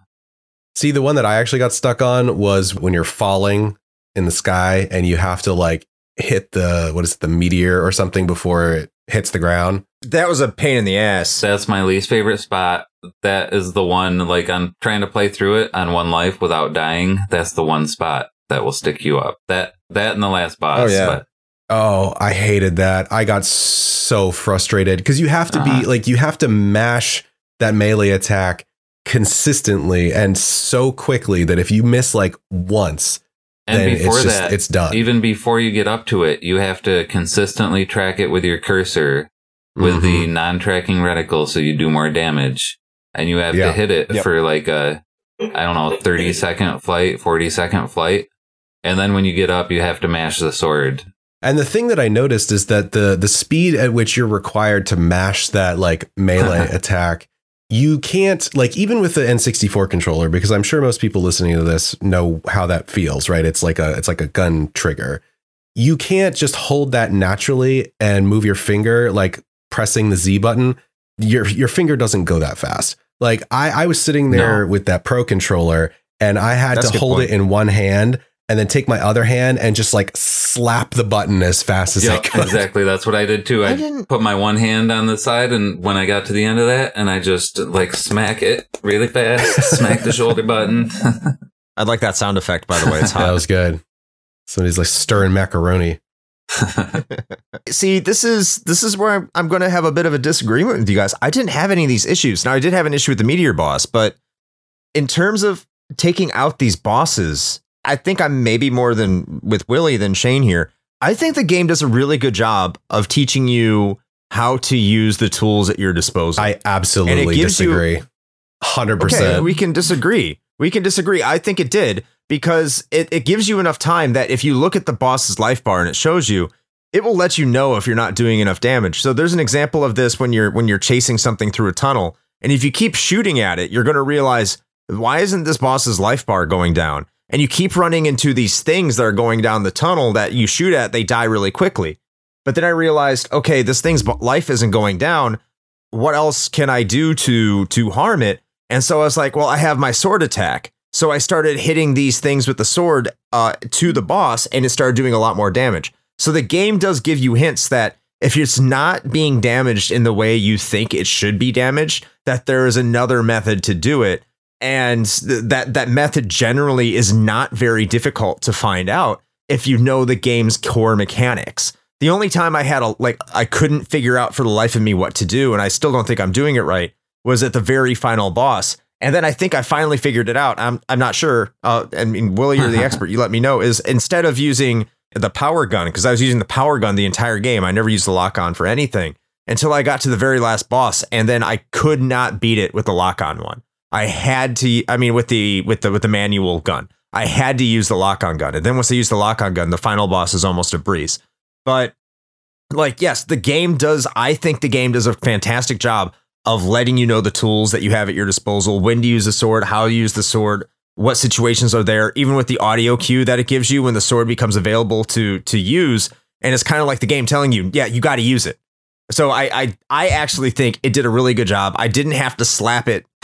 See, the one that I actually got stuck on was when you're falling in the sky and you have to like hit the, what is it, the meteor or something before it hits the ground. That was a pain in the ass. That's my least favorite spot. That is the one, like, I'm trying to play through it on one life without dying. That's the one spot that will stick you up. That, that and the last boss. Oh, yeah. But Oh, I hated that. I got so frustrated because you have to be Uh-huh. like, you have to mash that melee attack consistently and so quickly that if you miss like once, and then before it's just, that, it's done. even before you get up to it, you have to consistently track it with your cursor with the Mhm. non-tracking reticle so you do more damage. And you have Yeah. to hit it Yep. for like a, I don't know, 30 second flight, 40 second flight. And then when you get up, you have to mash the sword. And the thing that I noticed is that the the speed at which you're required to mash that like melee attack, you can't like even with the N64 controller because I'm sure most people listening to this know how that feels, right? It's like a it's like a gun trigger. You can't just hold that naturally and move your finger like pressing the Z button. Your your finger doesn't go that fast. Like I I was sitting there No. with that pro controller and I had That's to hold point. it in one hand and then take my other hand and just like slap the button as fast as I Yep, could. exactly. That's what I did too. I I, didn't- put my one hand on the side, and when I got to the end of that, and I just like smack it really fast, smack the shoulder button. I'd like that sound effect, by the way. It's hot. that was good. Somebody's like stirring macaroni. See, this is this is where I'm, I'm going to have a bit of a disagreement with you guys. I didn't have any of these issues. Now, I did have an issue with the meteor boss, but in terms of taking out these bosses, I think I'm maybe more than with Willie than Shane here. I think the game does a really good job of teaching you how to use the tools at your disposal. I absolutely gives you- disagree. Hundred Okay, percent. we can disagree. We can disagree. I think it did because it, it gives you enough time that if you look at the boss's life bar and it shows you, it will let you know if you're not doing enough damage. So there's an example of this when you're when you're chasing something through a tunnel, and if you keep shooting at it, you're going to realize why isn't this boss's life bar going down? And you keep running into these things that are going down the tunnel that you shoot at, they die really quickly. But then I realized, okay, this thing's life isn't going down. What else can I do to to harm it? And so I was like, well, I have my sword attack. So I started hitting these things with the sword uh, to the boss, and it started doing a lot more damage. So the game does give you hints that if it's not being damaged in the way you think it should be damaged, that there is another method to do it, and th- that that method generally is not very difficult to find out if you know the game's core mechanics. The only time I had a like I couldn't figure out for the life of me what to do, and I still don't think I'm doing it right, was at the very final boss. And then I think I finally figured it out. I'm I'm not sure. Uh, I mean, Willie, you're the expert. You let me know. Is instead of using the power gun, because I was using the power gun the entire game, I never used the lock on for anything until I got to the very last boss, and then I could not beat it with the lock on one. I had to. I mean, with the with the with the manual gun, I had to use the lock on gun. And then once I used the lock on gun, the final boss is almost a breeze. But like, yes, the game does. I think the game does a fantastic job of letting you know the tools that you have at your disposal, when to use the sword, how to use the sword, what situations are there, even with the audio cue that it gives you when the sword becomes available to to use. And it's kind of like the game telling you, yeah, you got to use it. So I, I I actually think it did a really good job. I didn't have to slap it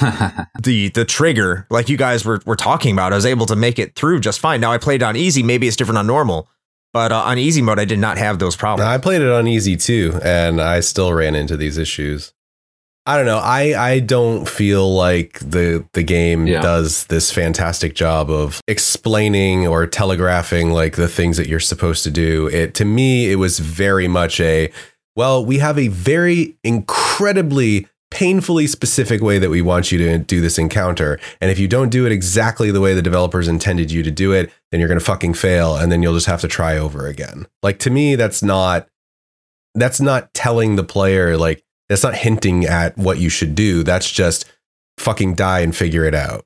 the the trigger like you guys were were talking about. I was able to make it through just fine. Now I played on easy. Maybe it's different on normal, but uh, on easy mode I did not have those problems. I played it on easy too, and I still ran into these issues. I don't know. I I don't feel like the the game Yeah. does this fantastic job of explaining or telegraphing like the things that you're supposed to do. It to me it was very much a well, we have a very incredibly painfully specific way that we want you to do this encounter. And if you don't do it exactly the way the developers intended you to do it, then you're going to fucking fail and then you'll just have to try over again. Like to me that's not that's not telling the player like that's not hinting at what you should do. That's just fucking die and figure it out.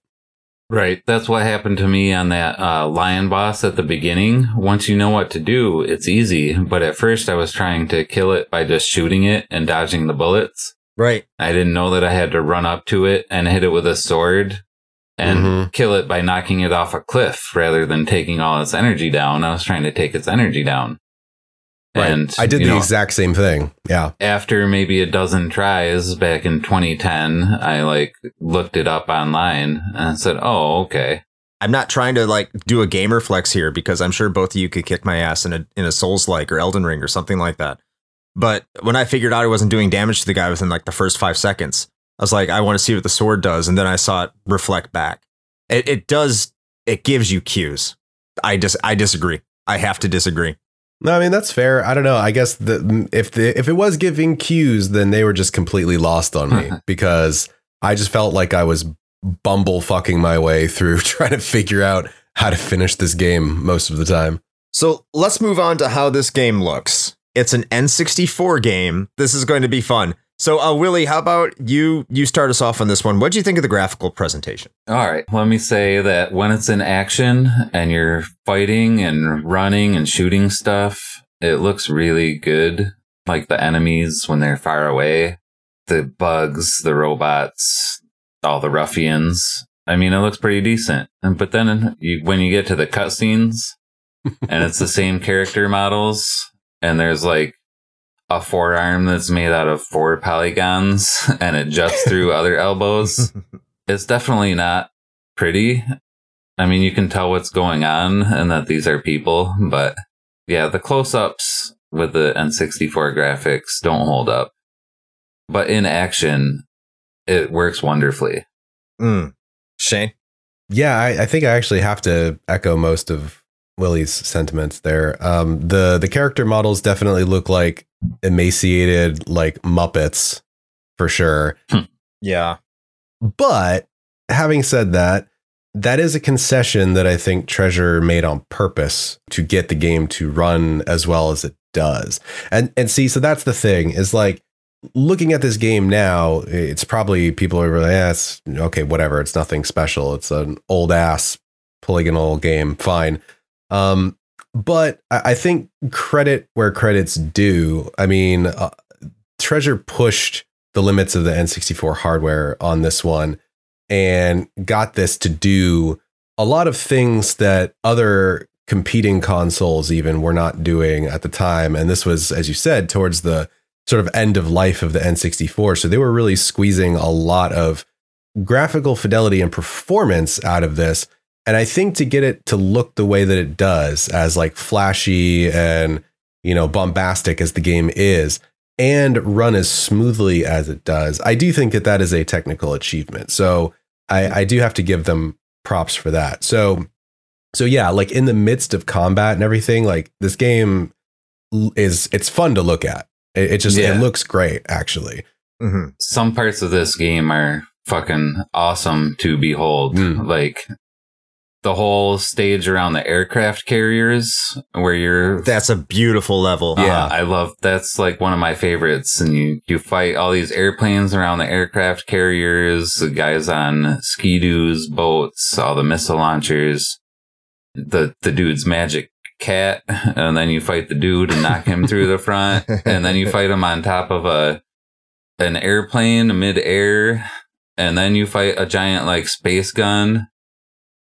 Right. That's what happened to me on that uh, lion boss at the beginning. Once you know what to do, it's easy. But at first, I was trying to kill it by just shooting it and dodging the bullets. Right. I didn't know that I had to run up to it and hit it with a sword and Mhm. kill it by knocking it off a cliff rather than taking all its energy down. I was trying to take its energy down. And I did the know, exact same thing. Yeah. after maybe a dozen tries back in 2010, I like looked it up online and said, "Oh, okay." I'm not trying to like do a gamer flex here because I'm sure both of you could kick my ass in a in a Souls like or Elden Ring or something like that. But when I figured out I wasn't doing damage to the guy within like the first five seconds, I was like, I want to see what the sword does, and then I saw it reflect back. It, it does. It gives you cues. I just I disagree. I have to disagree. No, I mean that's fair. I don't know. I guess the if the if it was giving cues, then they were just completely lost on me because I just felt like I was bumble fucking my way through trying to figure out how to finish this game most of the time. So let's move on to how this game looks. It's an N64 game. This is going to be fun. So, uh, Willie, how about you? You start us off on this one. What do you think of the graphical presentation? All right. Let me say that when it's in action and you're fighting and running and shooting stuff, it looks really good. Like the enemies when they're far away, the bugs, the robots, all the ruffians. I mean, it looks pretty decent. And- But then you, when you get to the cutscenes and it's the same character models and there's like a forearm that's made out of four polygons and it juts through other elbows it's definitely not pretty. I mean, you can tell what's going on and that these are people, but yeah, the close ups with the N64 graphics don't hold up. But in action, it works wonderfully. Mm. Shane? Yeah, I, I think I actually have to echo most of Willie's sentiments there. Um, the the character models definitely look like emaciated, like Muppets, for sure. Yeah. But having said that, that is a concession that I think Treasure made on purpose to get the game to run as well as it does. And and see, so that's the thing is like looking at this game now, it's probably people are like, yeah, it's okay, whatever. It's nothing special. It's an old ass polygonal game. Fine. Um, but I think credit where credit's due. I mean, uh, Treasure pushed the limits of the N64 hardware on this one and got this to do a lot of things that other competing consoles even were not doing at the time. And this was, as you said, towards the sort of end of life of the N64. So they were really squeezing a lot of graphical fidelity and performance out of this. And I think to get it to look the way that it does, as like flashy and you know bombastic as the game is, and run as smoothly as it does, I do think that that is a technical achievement. So I, I do have to give them props for that. So so yeah, like in the midst of combat and everything, like this game is it's fun to look at. It, it just Yeah. it looks great actually. hmm Some parts of this game are fucking awesome to behold. Mm. Like the whole stage around the aircraft carriers where you're That's a beautiful level. Yeah, uh-huh. I love that's like one of my favorites. And you you fight all these airplanes around the aircraft carriers, the guys on ski-doos, boats, all the missile launchers, the the dude's magic cat, and then you fight the dude and knock him through the front, and then you fight him on top of a an airplane mid-air, and then you fight a giant like space gun.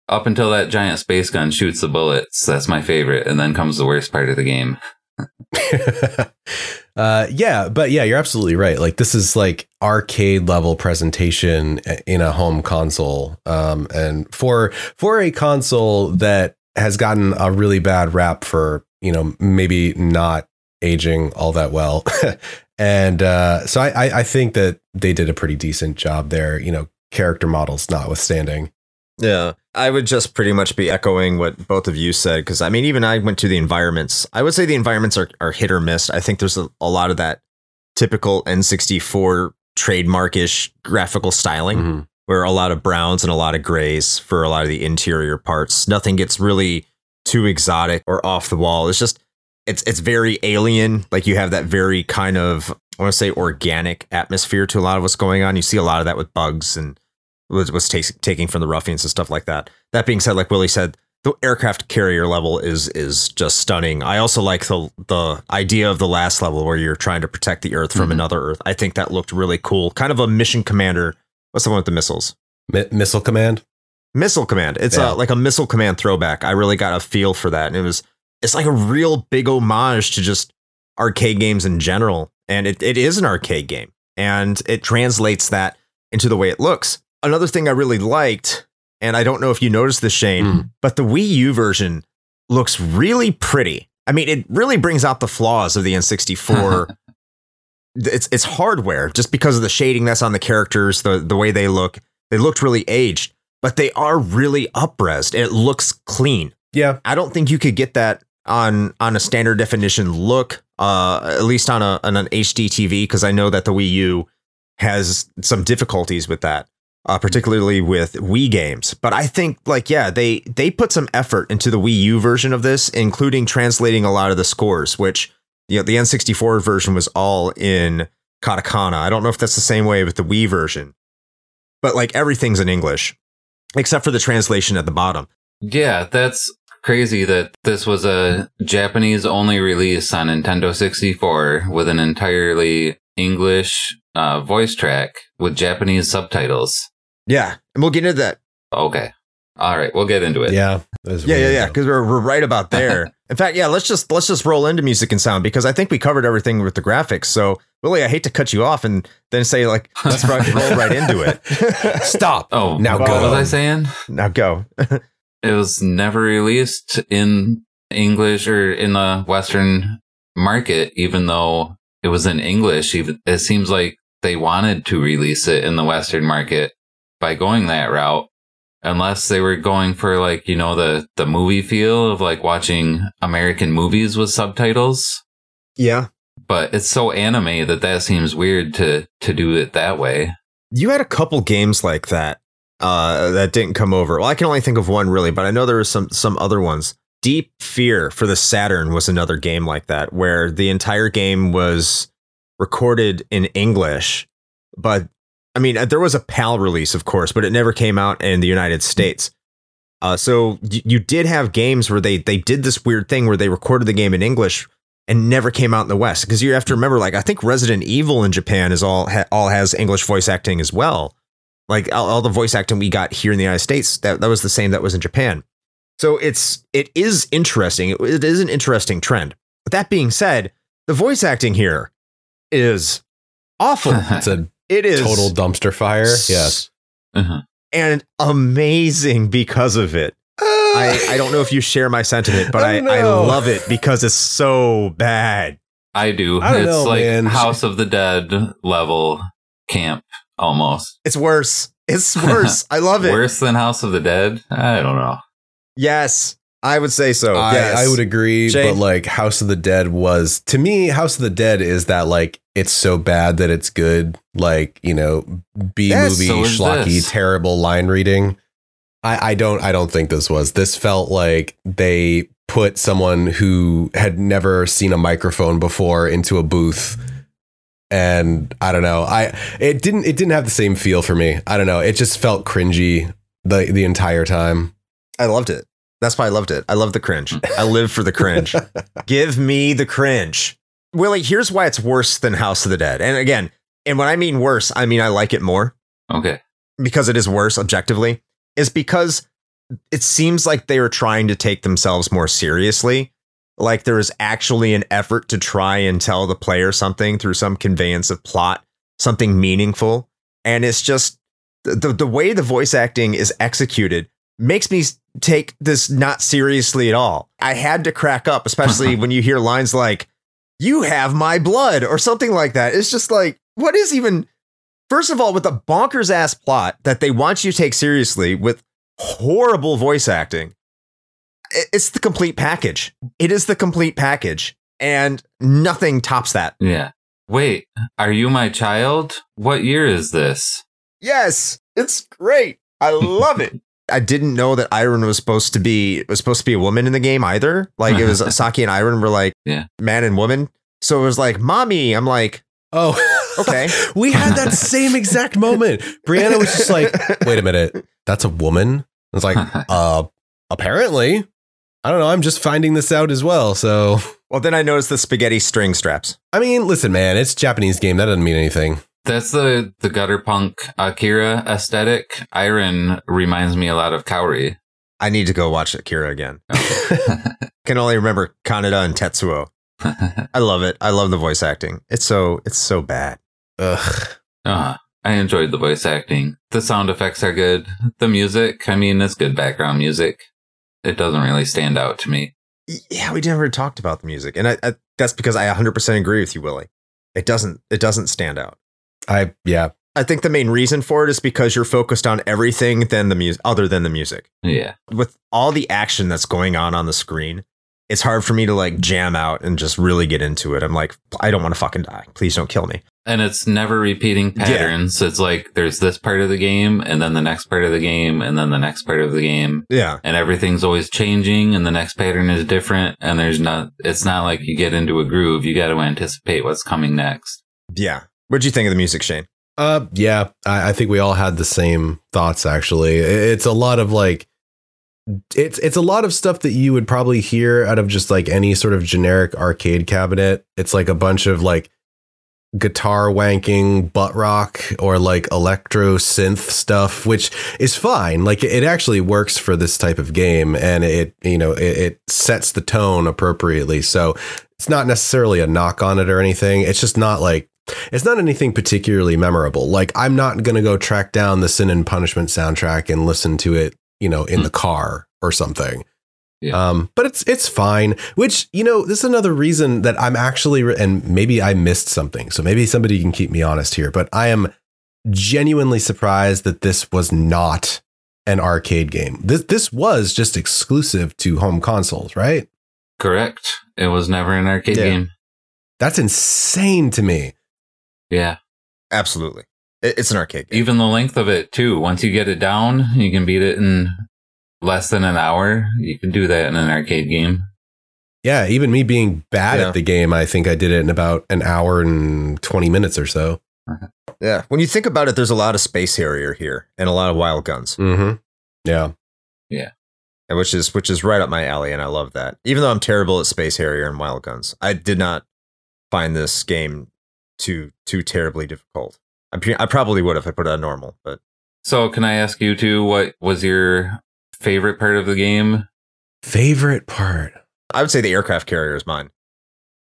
Up until that giant space gun shoots the bullets, that's my favorite, and then comes the worst part of the game. uh, yeah, but yeah, you're absolutely right. Like this is like arcade level presentation in a home console, um, and for for a console that has gotten a really bad rap for you know maybe not aging all that well, And uh, so I, I, I think that they did a pretty decent job there, you know, character models notwithstanding. Yeah, I would just pretty much be echoing what both of you said because I mean, even I went to the environments. I would say the environments are, are hit or miss. I think there's a, a lot of that typical N64 trademarkish graphical styling Mm-hmm. where a lot of browns and a lot of grays for a lot of the interior parts. Nothing gets really too exotic or off the wall. It's just it's it's very alien. Like you have that very kind of I want to say organic atmosphere to a lot of what's going on. You see a lot of that with bugs and was was ta- taking from the ruffians and stuff like that. That being said, like Willie said, the aircraft carrier level is is just stunning. I also like the the idea of the last level where you're trying to protect the Earth from Mhm. another Earth. I think that looked really cool. Kind of a mission commander. What's the one with the missiles? Mi- missile command. Missile command. It's Yeah. a, like a missile command throwback. I really got a feel for that, and it was it's like a real big homage to just arcade games in general. And it, it is an arcade game, and it translates that into the way it looks. Another thing I really liked, and I don't know if you noticed this, Shane, Mm. but the Wii U version looks really pretty. I mean, it really brings out the flaws of the N64. it's it's hardware just because of the shading that's on the characters, the the way they look. They looked really aged, but they are really upresed. It looks clean. Yeah. I don't think you could get that on on a standard definition look, uh, at least on a on an HD TV, because I know that the Wii U has some difficulties with that, uh, particularly with Wii games. But I think, like, yeah, they they put some effort into the Wii U version of this, including translating a lot of the scores, which you know the N64 version was all in katakana. I don't know if that's the same way with the Wii version, but like everything's in English except for the translation at the bottom. Yeah, that's crazy that this was a Japanese only release on Nintendo 64 with an entirely English uh, voice track with Japanese subtitles. Yeah, and we'll get into that. Okay. All right, we'll get into it. Yeah. Yeah, yeah, yeah. Because we're we're right about there. In fact, yeah. Let's just let's just roll into music and sound because I think we covered everything with the graphics. So Willie, I hate to cut you off and then say like let's roll right into it. Stop. Oh, Now what go. was I saying? now go. It was never released in English or in the Western market, even though it was in English. Even it seems like they wanted to release it in the Western market by going that route, unless they were going for like you know the the movie feel of like watching American movies with subtitles. Yeah, But it's so anime that that seems weird to to do it that way. you had a couple games like that uh, that didn't come over. Well, I can only think of one really, but I know there was some some other ones. Deep Fear for the Saturn was another game like that, where the entire game was recorded in English, but I mean, there was a PAL release, of course, but it never came out in the United States. Uh, so y- you did have games where they they did this weird thing where they recorded the game in English and never came out in the West because you have to remember, like I think Resident Evil in Japan is all ha- all has English voice acting as well. Like all, all the voice acting we got here in the United States, that that was the same that was in Japan. So it's it is interesting. It, it is an interesting trend. But that being said, the voice acting here is awful. It's a It is total dumpster fire. Yes. Uh-huh. and amazing because of it. I, I don't know if you share my sentiment, but Oh, I, I love it because it's so bad. I do. I don't it's know, like man. House of the Dead level camp almost. It's worse. It's worse. I love it. Worse than House of the Dead? I don't know. Yes, I would say so. I, yes. I would agree, Shane? but like House of the Dead was to me, House of the Dead is that like it's so bad that it's good, like you know, B Yes, movie so schlocky, this. terrible line reading. I, I don't I don't think this was. This felt like they put someone who had never seen a microphone before into a booth. And I don't know. I it didn't it didn't have the same feel for me. I don't know. It just felt cringy the the entire time. I loved it. That's why I loved it. I love the cringe. I live for the cringe. Give me the cringe. Willie, here's why it's worse than House of the Dead. And again, and when I mean worse, I mean I like it more. Okay. because it is worse objectively is because it seems like they are trying to take themselves more seriously. Like there is actually an effort to try and tell the player something through some conveyance of plot, something meaningful. And it's just the, the way the voice acting is executed makes me take this not seriously at all. I had to crack up, especially when you hear lines like, you have my blood or something like that. It's just like, what is even, first of all, with a bonkers ass plot that they want you to take seriously with horrible voice acting, it's the complete package. It is the complete package. And nothing tops that. Yeah. Wait, are you my child? What year is this? Yes, it's great. I love it. I didn't know that Airan was supposed to be was supposed to be a woman in the game either. Like it was Saki and Airan were like Yeah. man and woman. So it was like mommy. I'm like Oh, Okay. we had that same exact moment. Brianna was just like, wait a minute, that's a woman? I was like, uh, apparently. I don't know. I'm just finding this out as well. So, well, then I noticed the spaghetti string straps. I mean, listen, man, it's a Japanese game. That doesn't mean anything. That's the the gutter punk Akira aesthetic. Airan reminds me a lot of Kaori. I need to go watch Akira again. Can only remember Kaneda and Tetsuo. I love it. I love the voice acting. It's so it's so bad. Ugh. uh, I enjoyed the voice acting. The sound effects are good. The music, I mean, it's good background music. It doesn't really stand out to me. Yeah, we never talked about the music, and I, I, that's because I 100% agree with you, Willie. It doesn't it doesn't stand out. I, yeah. I think the main reason for it is because you're focused on everything than the music, other than the music. Yeah. With all the action that's going on on the screen, it's hard for me to like jam out and just really get into it. I'm like, I don't want to fucking die. Please don't kill me. And it's never repeating Yeah. patterns. It's like there's this part of the game, and then the next part of the game, and then the next part of the game. Yeah, and everything's always changing and the next pattern is different and there's not it's not like you get into a groove you got to anticipate what's coming next yeah. What'd you think of the music, Shane? Uh, yeah, I, I think we all had the same thoughts. Actually, it's a lot of like, it's it's a lot of stuff that you would probably hear out of just like any sort of generic arcade cabinet. It's like a bunch of like guitar wanking butt rock or like electro synth stuff, which is fine. Like it actually works for this type of game, and it you know it, it sets the tone appropriately. So it's not necessarily a knock on it or anything. It's just not like it's not anything particularly memorable. Like I'm not gonna go track down the Sin and Punishment soundtrack and listen to it, you know, in the car or something. Yeah. Um, but it's it's fine. Which you know, this is another reason that I'm actually, re- and maybe I missed something. So maybe somebody can keep me honest here. But I am genuinely surprised that this was not an arcade game. This this was just exclusive to home consoles, right? correct it was never an arcade Yeah. game That's insane to me. Yeah Absolutely. It's an arcade game. even the length of it too once you get it down you can beat it in less than an hour you can do that in an arcade game Yeah, even me being bad Yeah. at the game, I think I did it in about an hour and 20 minutes or so. Yeah. When you think about it, there's a lot of Space Harrier here and a lot of wild guns, Mm-hmm. Yeah. and which is which is right up my alley, and I love that. Even though I'm terrible at Space Harrier and wild guns, I did not find this game too too terribly difficult. I, pre- I probably would if I put it on normal, but so can i ask you too what was your favorite part of the game Favorite part? I would say the aircraft carrier is mine.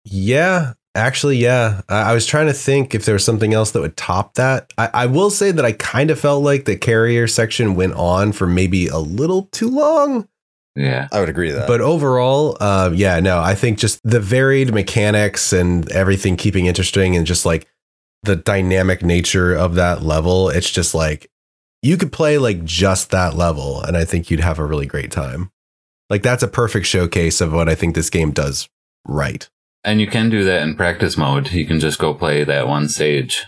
Yeah, actually, yeah. I, I was trying to think if there was something else that would top that. I, I will say that I kind of felt like the carrier section went on for maybe a little too long. Yeah I would agree to that. But overall, uh, yeah, no, I think just the varied mechanics and everything keeping interesting and just like the dynamic nature of that level, it's just like you could play like just that level and I think you'd have a really great time. Like that's a perfect showcase of what I think this game does right. and you can do that in practice mode you can just go play that one stage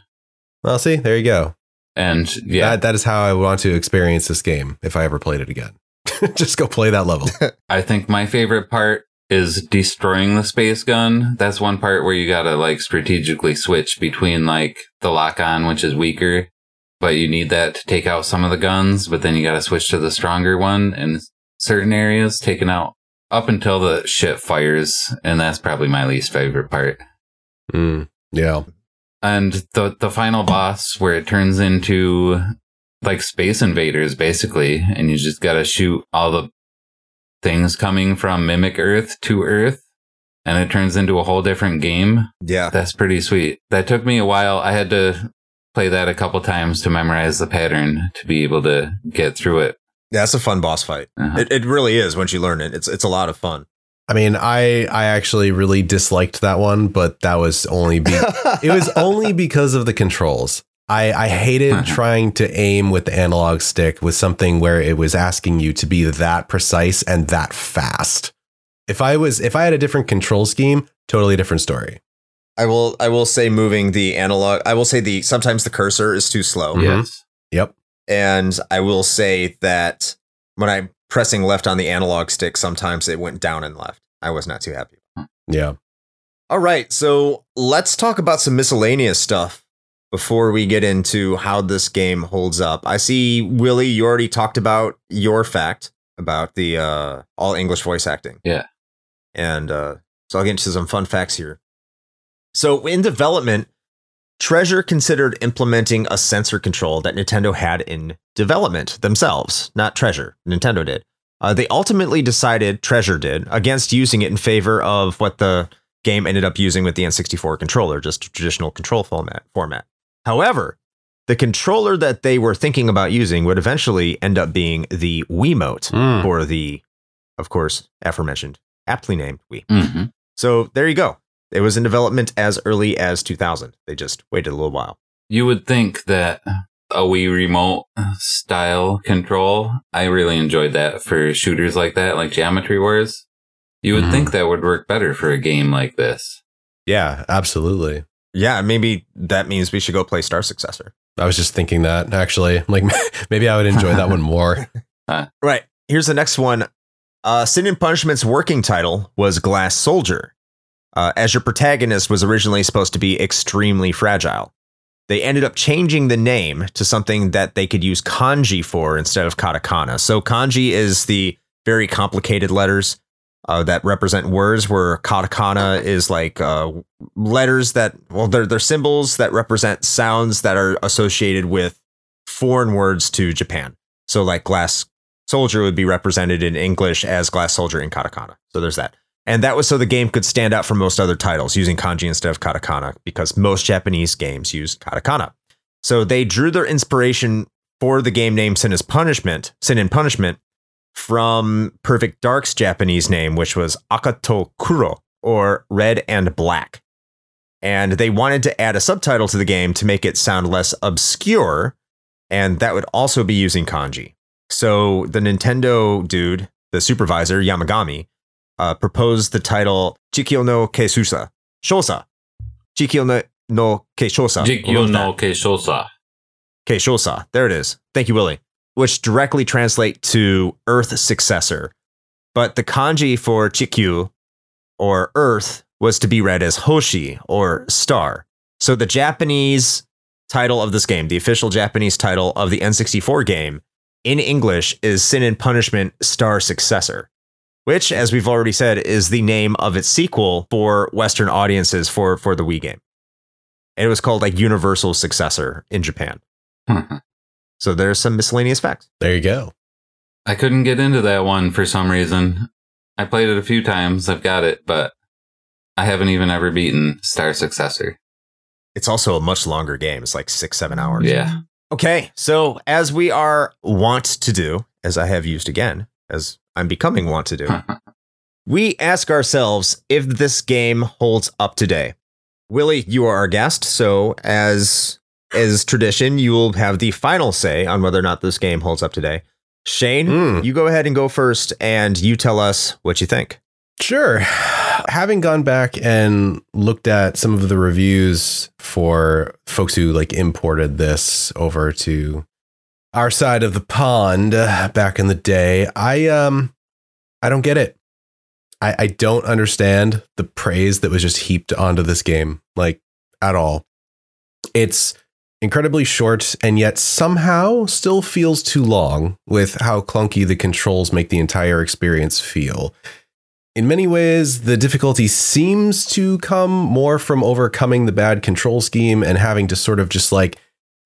Well, see, there you go. and yeah That, that is how I want to experience this game if I ever played it again. just go play that level. I think my favorite part is destroying the space gun. That's one part where you gotta like strategically switch between like the lock on, which is weaker, but you need that to take out some of the guns, but then you gotta switch to the stronger one in certain areas, taking out up until the shit fires, and that's probably my least favorite part. Mm, yeah. And the the final boss where it turns into like space invaders basically, and you just gotta shoot all the things coming from Mimic Earth to Earth, and it turns into a whole different game. yeah, That's pretty sweet. That took me a while. I had to play that a couple times to memorize the pattern to be able to get through it. that's a fun boss fight. Uh-huh. It, it really is once you learn it. It's it's a lot of fun. I mean, I I actually really disliked that one, but that was only be it was only because of the controls. I I hated trying to aim with the analog stick with something where it was asking you to be that precise and that fast. If I was if I had a different control scheme, totally different story. I will I will say moving the analog I will say the sometimes the cursor is too slow. Mhm. Yes. Yep. And I will say that when I'm pressing left on the analog stick, sometimes it went down and left. I was not too happy. Yeah. All right, so let's talk about some miscellaneous stuff before we get into how this game holds up. I see Willie, you already talked about your fact about the uh, all English voice acting. Yeah. And uh, so I'll get into some fun facts here. So in development, Treasure considered implementing a sensor control that Nintendo had in development themselves, not Treasure. Nintendo did. Uh, they ultimately decided, Treasure did, against using it in favor of what the game ended up using with the N64 controller, just a traditional control format. format. However, the controller that they were thinking about using would eventually end up being the Wiimote Mm. for the, of course, aforementioned, aptly named Wii. hmm So there you go. It was in development as early as 2000. They just waited a little while. You would think that a Wii remote style control, I really enjoyed that for shooters like that, like Geometry Wars. You would Mhm. think that would work better for a game like this. Yeah, absolutely. Yeah, maybe that means we should go play Star Successor. I was just thinking that actually. Like maybe I would enjoy that one more. Right. Here's the next one. Uh, Sin and Punishment's working title was Glass Soldier, uh, as your protagonist was originally supposed to be extremely fragile. They ended up changing the name to something that they could use kanji for instead of katakana. So kanji is the very complicated letters uh, that represent words, where katakana is like uh, letters that, well, they're, they're symbols that represent sounds that are associated with foreign words to Japan. So like glass soldier would be represented in English as glass soldier in katakana. So there's that. And that was so the game could stand out from most other titles using kanji instead of katakana because most Japanese games use katakana. So they drew their inspiration for the game name Sin is Punishment, Sin and Punishment from Perfect Dark's Japanese name, which was Akato Kuro or Red and Black. And they wanted to add a subtitle to the game to make it sound less obscure, and that would also be using kanji. So the Nintendo dude, the supervisor Yamagami, uh, proposed the title Chikyo no Keisusa, Shosa, Chikyo no, no Keishosa. Jikyo no Keishosa. Keishosa. There it is. Thank you, Willie. Which directly translate to Earth successor. But the kanji for Chikyu or Earth was to be read as Hoshi or star. So the Japanese title of this game, the official Japanese title of the N64 game in English is Sin and Punishment Star Successor, which, as we've already said, is the name of its sequel for Western audiences for, for the Wii game. And it was called like Universal Successor in Japan. Hmm. So there's some miscellaneous facts. There you go. I couldn't get into that one for some reason. I played it a few times. I've got it, but I haven't even ever beaten Star Successor. It's also a much longer game. It's like six, seven hours. Yeah. Okay. So, as we are wont to do, as I have used again, as I'm becoming want to do, we ask ourselves if this game holds up today. Willie, you are our guest. So, as as tradition, you will have the final say on whether or not this game holds up today. Shane, Mm. you go ahead and go first, and you tell us what you think. Sure. Having gone back and looked at some of the reviews for folks who like imported this over to our side of the pond uh, back in the day, I um I don't get it. I, I don't understand the praise that was just heaped onto this game, like at all. It's incredibly short and yet somehow still feels too long with how clunky the controls make the entire experience feel. In many ways, the difficulty seems to come more from overcoming the bad control scheme and having to sort of just like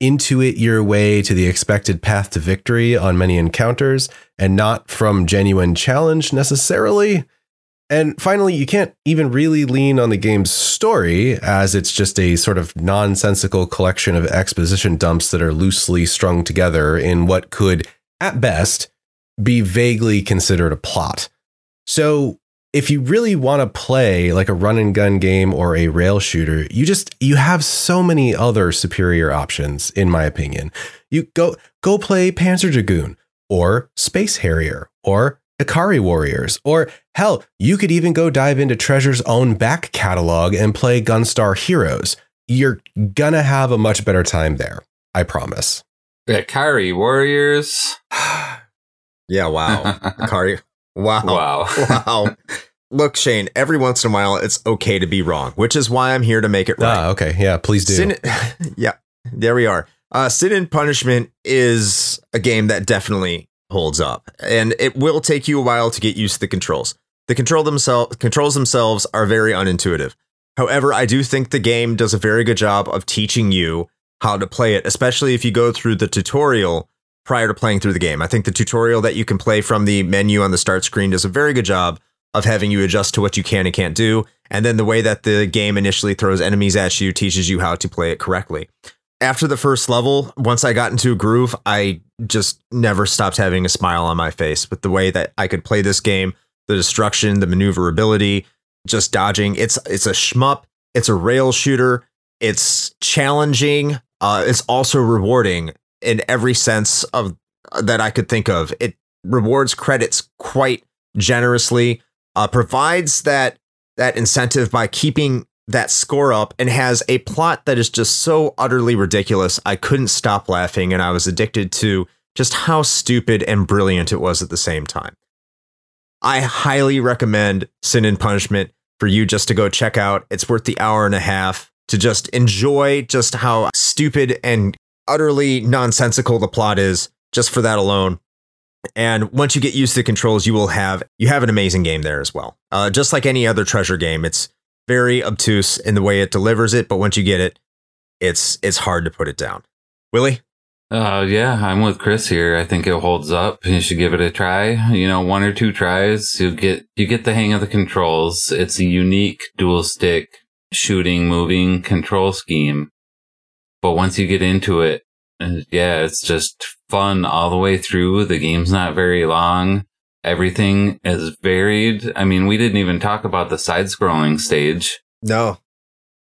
intuit your way to the expected path to victory on many encounters and not from genuine challenge necessarily. And finally, you can't even really lean on the game's story, as it's just a sort of nonsensical collection of exposition dumps that are loosely strung together in what could, at best, be vaguely considered a plot. So, if you really want to play like a run and gun game or a rail shooter, you just you have so many other superior options in my opinion. You go go play Panzer Dragoon or Space Harrier or Ikari Warriors or hell, you could even go dive into Treasure's own back catalog and play Gunstar Heroes. You're gonna have a much better time there. I promise. Ikari Warriors. yeah, wow. Ikari. Wow. Wow. wow. Look, Shane, every once in a while it's okay to be wrong, which is why I'm here to make it right. Ah, okay. Yeah, please do. Sin- yeah, there we are. Uh, Sin and Punishment is a game that definitely holds up, and it will take you a while to get used to the controls. The control themselves controls themselves are very unintuitive. However, I do think the game does a very good job of teaching you how to play it, especially if you go through the tutorial prior to playing through the game. I think the tutorial that you can play from the menu on the start screen does a very good job of having you adjust to what you can and can't do. And then the way that the game initially throws enemies at you teaches you how to play it correctly. After the first level, once I got into a groove, I just never stopped having a smile on my face with the way that I could play this game, the destruction, the maneuverability, just dodging. It's it's a shmup, it's a rail shooter, it's challenging, uh, it's also rewarding in every sense of that I could think of. It rewards credits quite generously, uh, provides that that incentive by keeping that score up, and has a plot that is just so utterly ridiculous. I couldn't stop laughing, and I was addicted to just how stupid and brilliant it was at the same time. I highly recommend Sin and Punishment for you just to go check out. It's worth the hour and a half to just enjoy just how stupid and utterly nonsensical the plot is just for that alone. And once you get used to the controls, you will have you have an amazing game there as well. Uh, just like any other treasure game, it's very obtuse in the way it delivers it, but once you get it, it's it's hard to put it down. Willie? Uh, yeah, I'm with Chris here. I think it holds up. You should give it a try. You know, one or two tries, you get you get the hang of the controls. It's a unique dual stick shooting, moving control scheme. But once you get into it, uh, yeah, it's just fun all the way through. The game's not very long. Everything is varied. I mean, we didn't even talk about the side scrolling stage. No.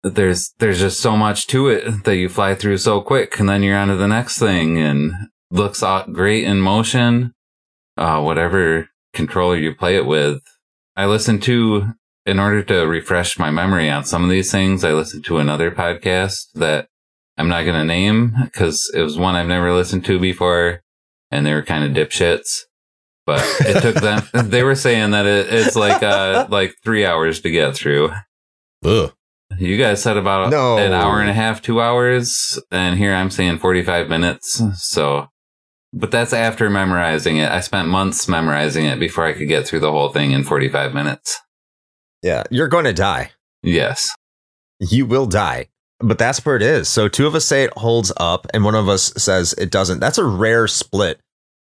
There's there's just so much to it that you fly through so quick and then you're on to the next thing and looks great in motion. Uh, whatever controller you play it with. I listened to in order to refresh my memory on some of these things, I listened to another podcast that I'm not going to name because it was one I've never listened to before and they were kind of dipshits. But it took them, they were saying that it, it's like, uh, like three hours to get through. Ugh. You guys said about No. an hour and a half, two hours. And here I'm saying 45 minutes. So, but that's after memorizing it. I spent months memorizing it before I could get through the whole thing in 45 minutes. Yeah, you're going to die. Yes. You will die. But that's where it is. So two of us say it holds up, and one of us says it doesn't. That's a rare split.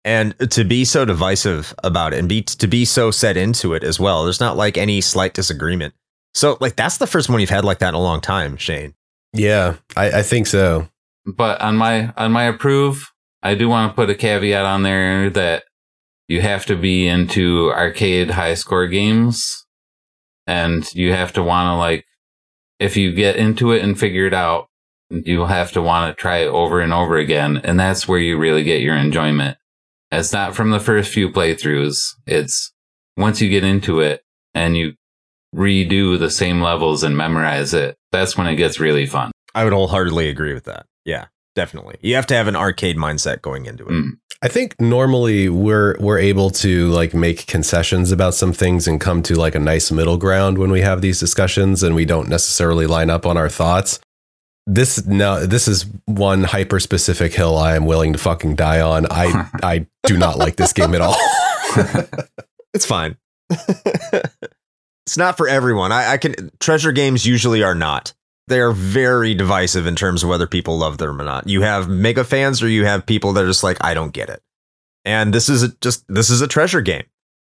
And to be so divisive about it and be to be so set into it as well, there's not like any slight disagreement. So like that's the first one you've had like that in a long time, Shane. Yeah, I, I think so. But on my on my approve, I do want to put a caveat on there that you have to be into arcade high score games and you have to want to like if you get into it and figure it out, you'll have to want to try it over and over again and that's where you really get your enjoyment. It's not from the first few playthroughs. It's once you get into it and you redo the same levels and memorize it, that's when it gets really fun. I would wholeheartedly agree with that. Yeah, definitely. You have to have an arcade mindset going into it. Mm. I think normally we're we're able to like make concessions about some things and come to like a nice middle ground when we have these discussions and we don't necessarily line up on our thoughts. This no this is one hyper specific hill I am willing to fucking die on. I I do not like this game at all. It's fine. it's not for everyone. I, I can treasure games usually are not. They are very divisive in terms of whether people love them or not. You have mega fans or you have people that are just like, I don't get it. And this is a, just this is a treasure game.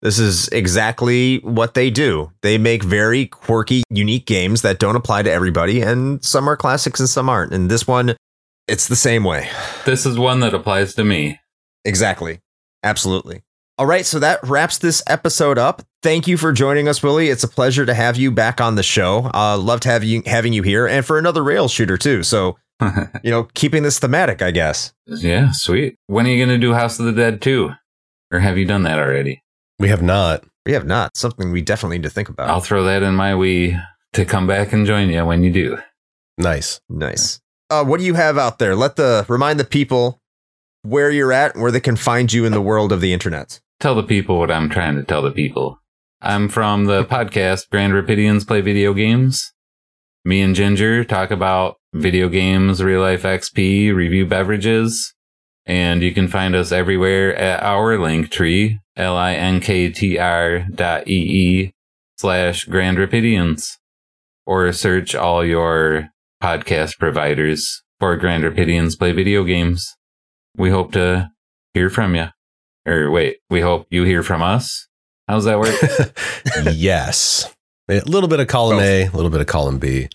This is exactly what they do. They make very quirky, unique games that don't apply to everybody, and some are classics and some aren't. And this one, it's the same way. This is one that applies to me. Exactly. Absolutely. All right, so that wraps this episode up. Thank you for joining us, Willie. It's a pleasure to have you back on the show. Uh, loved having you having you here, and for another rail shooter too. So you know, keeping this thematic, I guess. yeah, sweet. When are you going to do House of the Dead 2? Or have you done that already? We have not. We have not. Something we definitely need to think about. I'll throw that in my Wii to come back and join you when you do. Nice. Nice. Uh, what do you have out there? Let the remind the people where you're at, where they can find you in the world of the internet. Tell the people what I'm trying to tell the people. I'm from the podcast Grand Rapidians Play Video Games. Me and Ginger talk about video games, real life XP, review beverages, and you can find us everywhere at our link tree, L-I-N-K-T-R dot E-E slash Grand Rapidians, or search all your podcast providers for Grand Rapidians Play Video Games. We hope to hear from you. Or wait, we hope you hear from us. How's that work? yes. A little bit of column oh. A, a little bit of column B.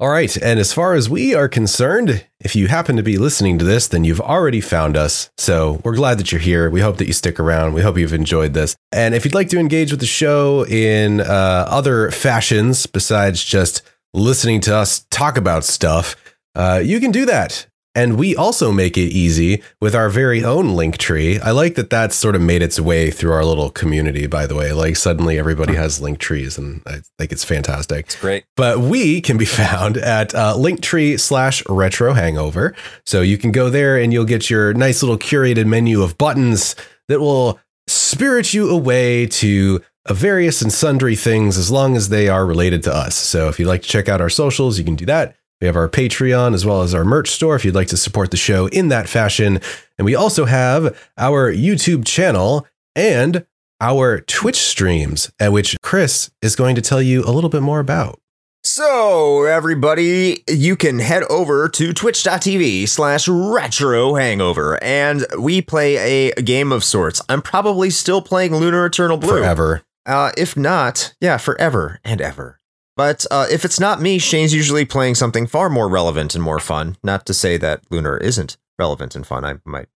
All right. And as far as we are concerned, if you happen to be listening to this, then you've already found us. So we're glad that you're here. We hope that you stick around. We hope you've enjoyed this. And if you'd like to engage with the show in uh, other fashions besides just listening to us talk about stuff, uh, you can do that and we also make it easy with our very own link tree. I like that that's sort of made its way through our little community, by the way. Like suddenly everybody has link trees and I think it's fantastic. It's great. But we can be found at uh, linktree slash retro hangover. So you can go there and you'll get your nice little curated menu of buttons that will spirit you away to various and sundry things as long as they are related to us. So if you'd like to check out our socials, you can do that. We have our Patreon as well as our merch store if you'd like to support the show in that fashion. And we also have our YouTube channel and our Twitch streams, at which Chris is going to tell you a little bit more about. So, everybody, you can head over to twitch.tv slash retro hangover and we play a game of sorts. I'm probably still playing Lunar Eternal Blue. Forever. Uh, if not, yeah, forever and ever. But uh, if it's not me, Shane's usually playing something far more relevant and more fun. Not to say that Lunar isn't relevant and fun. I might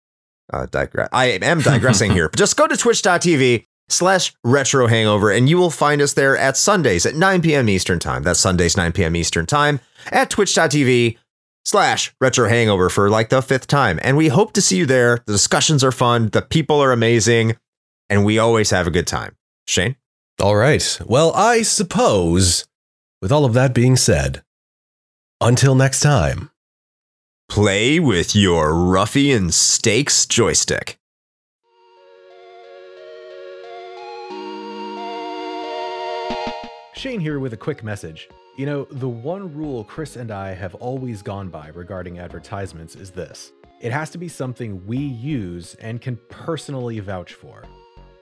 uh, digress. I am digressing here. Just go to twitch.tv slash retro hangover and you will find us there at Sundays at 9 p.m. Eastern time. That's Sundays, 9 p.m. Eastern time at twitch.tv slash retro hangover for like the fifth time. And we hope to see you there. The discussions are fun. The people are amazing. And we always have a good time. Shane? All right. Well, I suppose with all of that being said, until next time, play with your ruffian stakes joystick. Shane here with a quick message. You know, the one rule Chris and I have always gone by regarding advertisements is this it has to be something we use and can personally vouch for.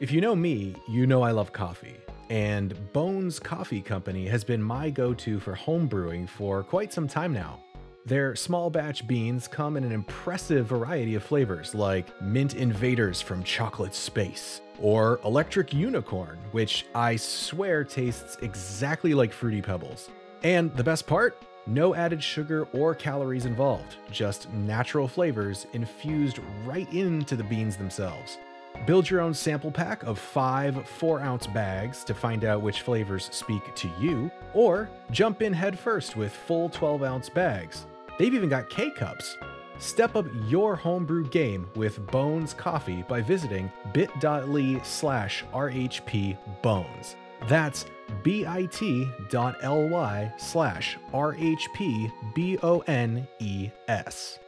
If you know me, you know I love coffee and Bones Coffee Company has been my go to for home brewing for quite some time now. Their small batch beans come in an impressive variety of flavors like Mint Invaders from Chocolate Space, or Electric Unicorn, which I swear tastes exactly like Fruity Pebbles. And the best part? No added sugar or calories involved, just natural flavors infused right into the beans themselves. Build your own sample pack of five 4 ounce bags to find out which flavors speak to you, or jump in headfirst with full 12 ounce bags. They've even got K cups. Step up your homebrew game with Bones Coffee by visiting bit.ly slash RHP Bones. That's bit.ly slash RHP B O N E S.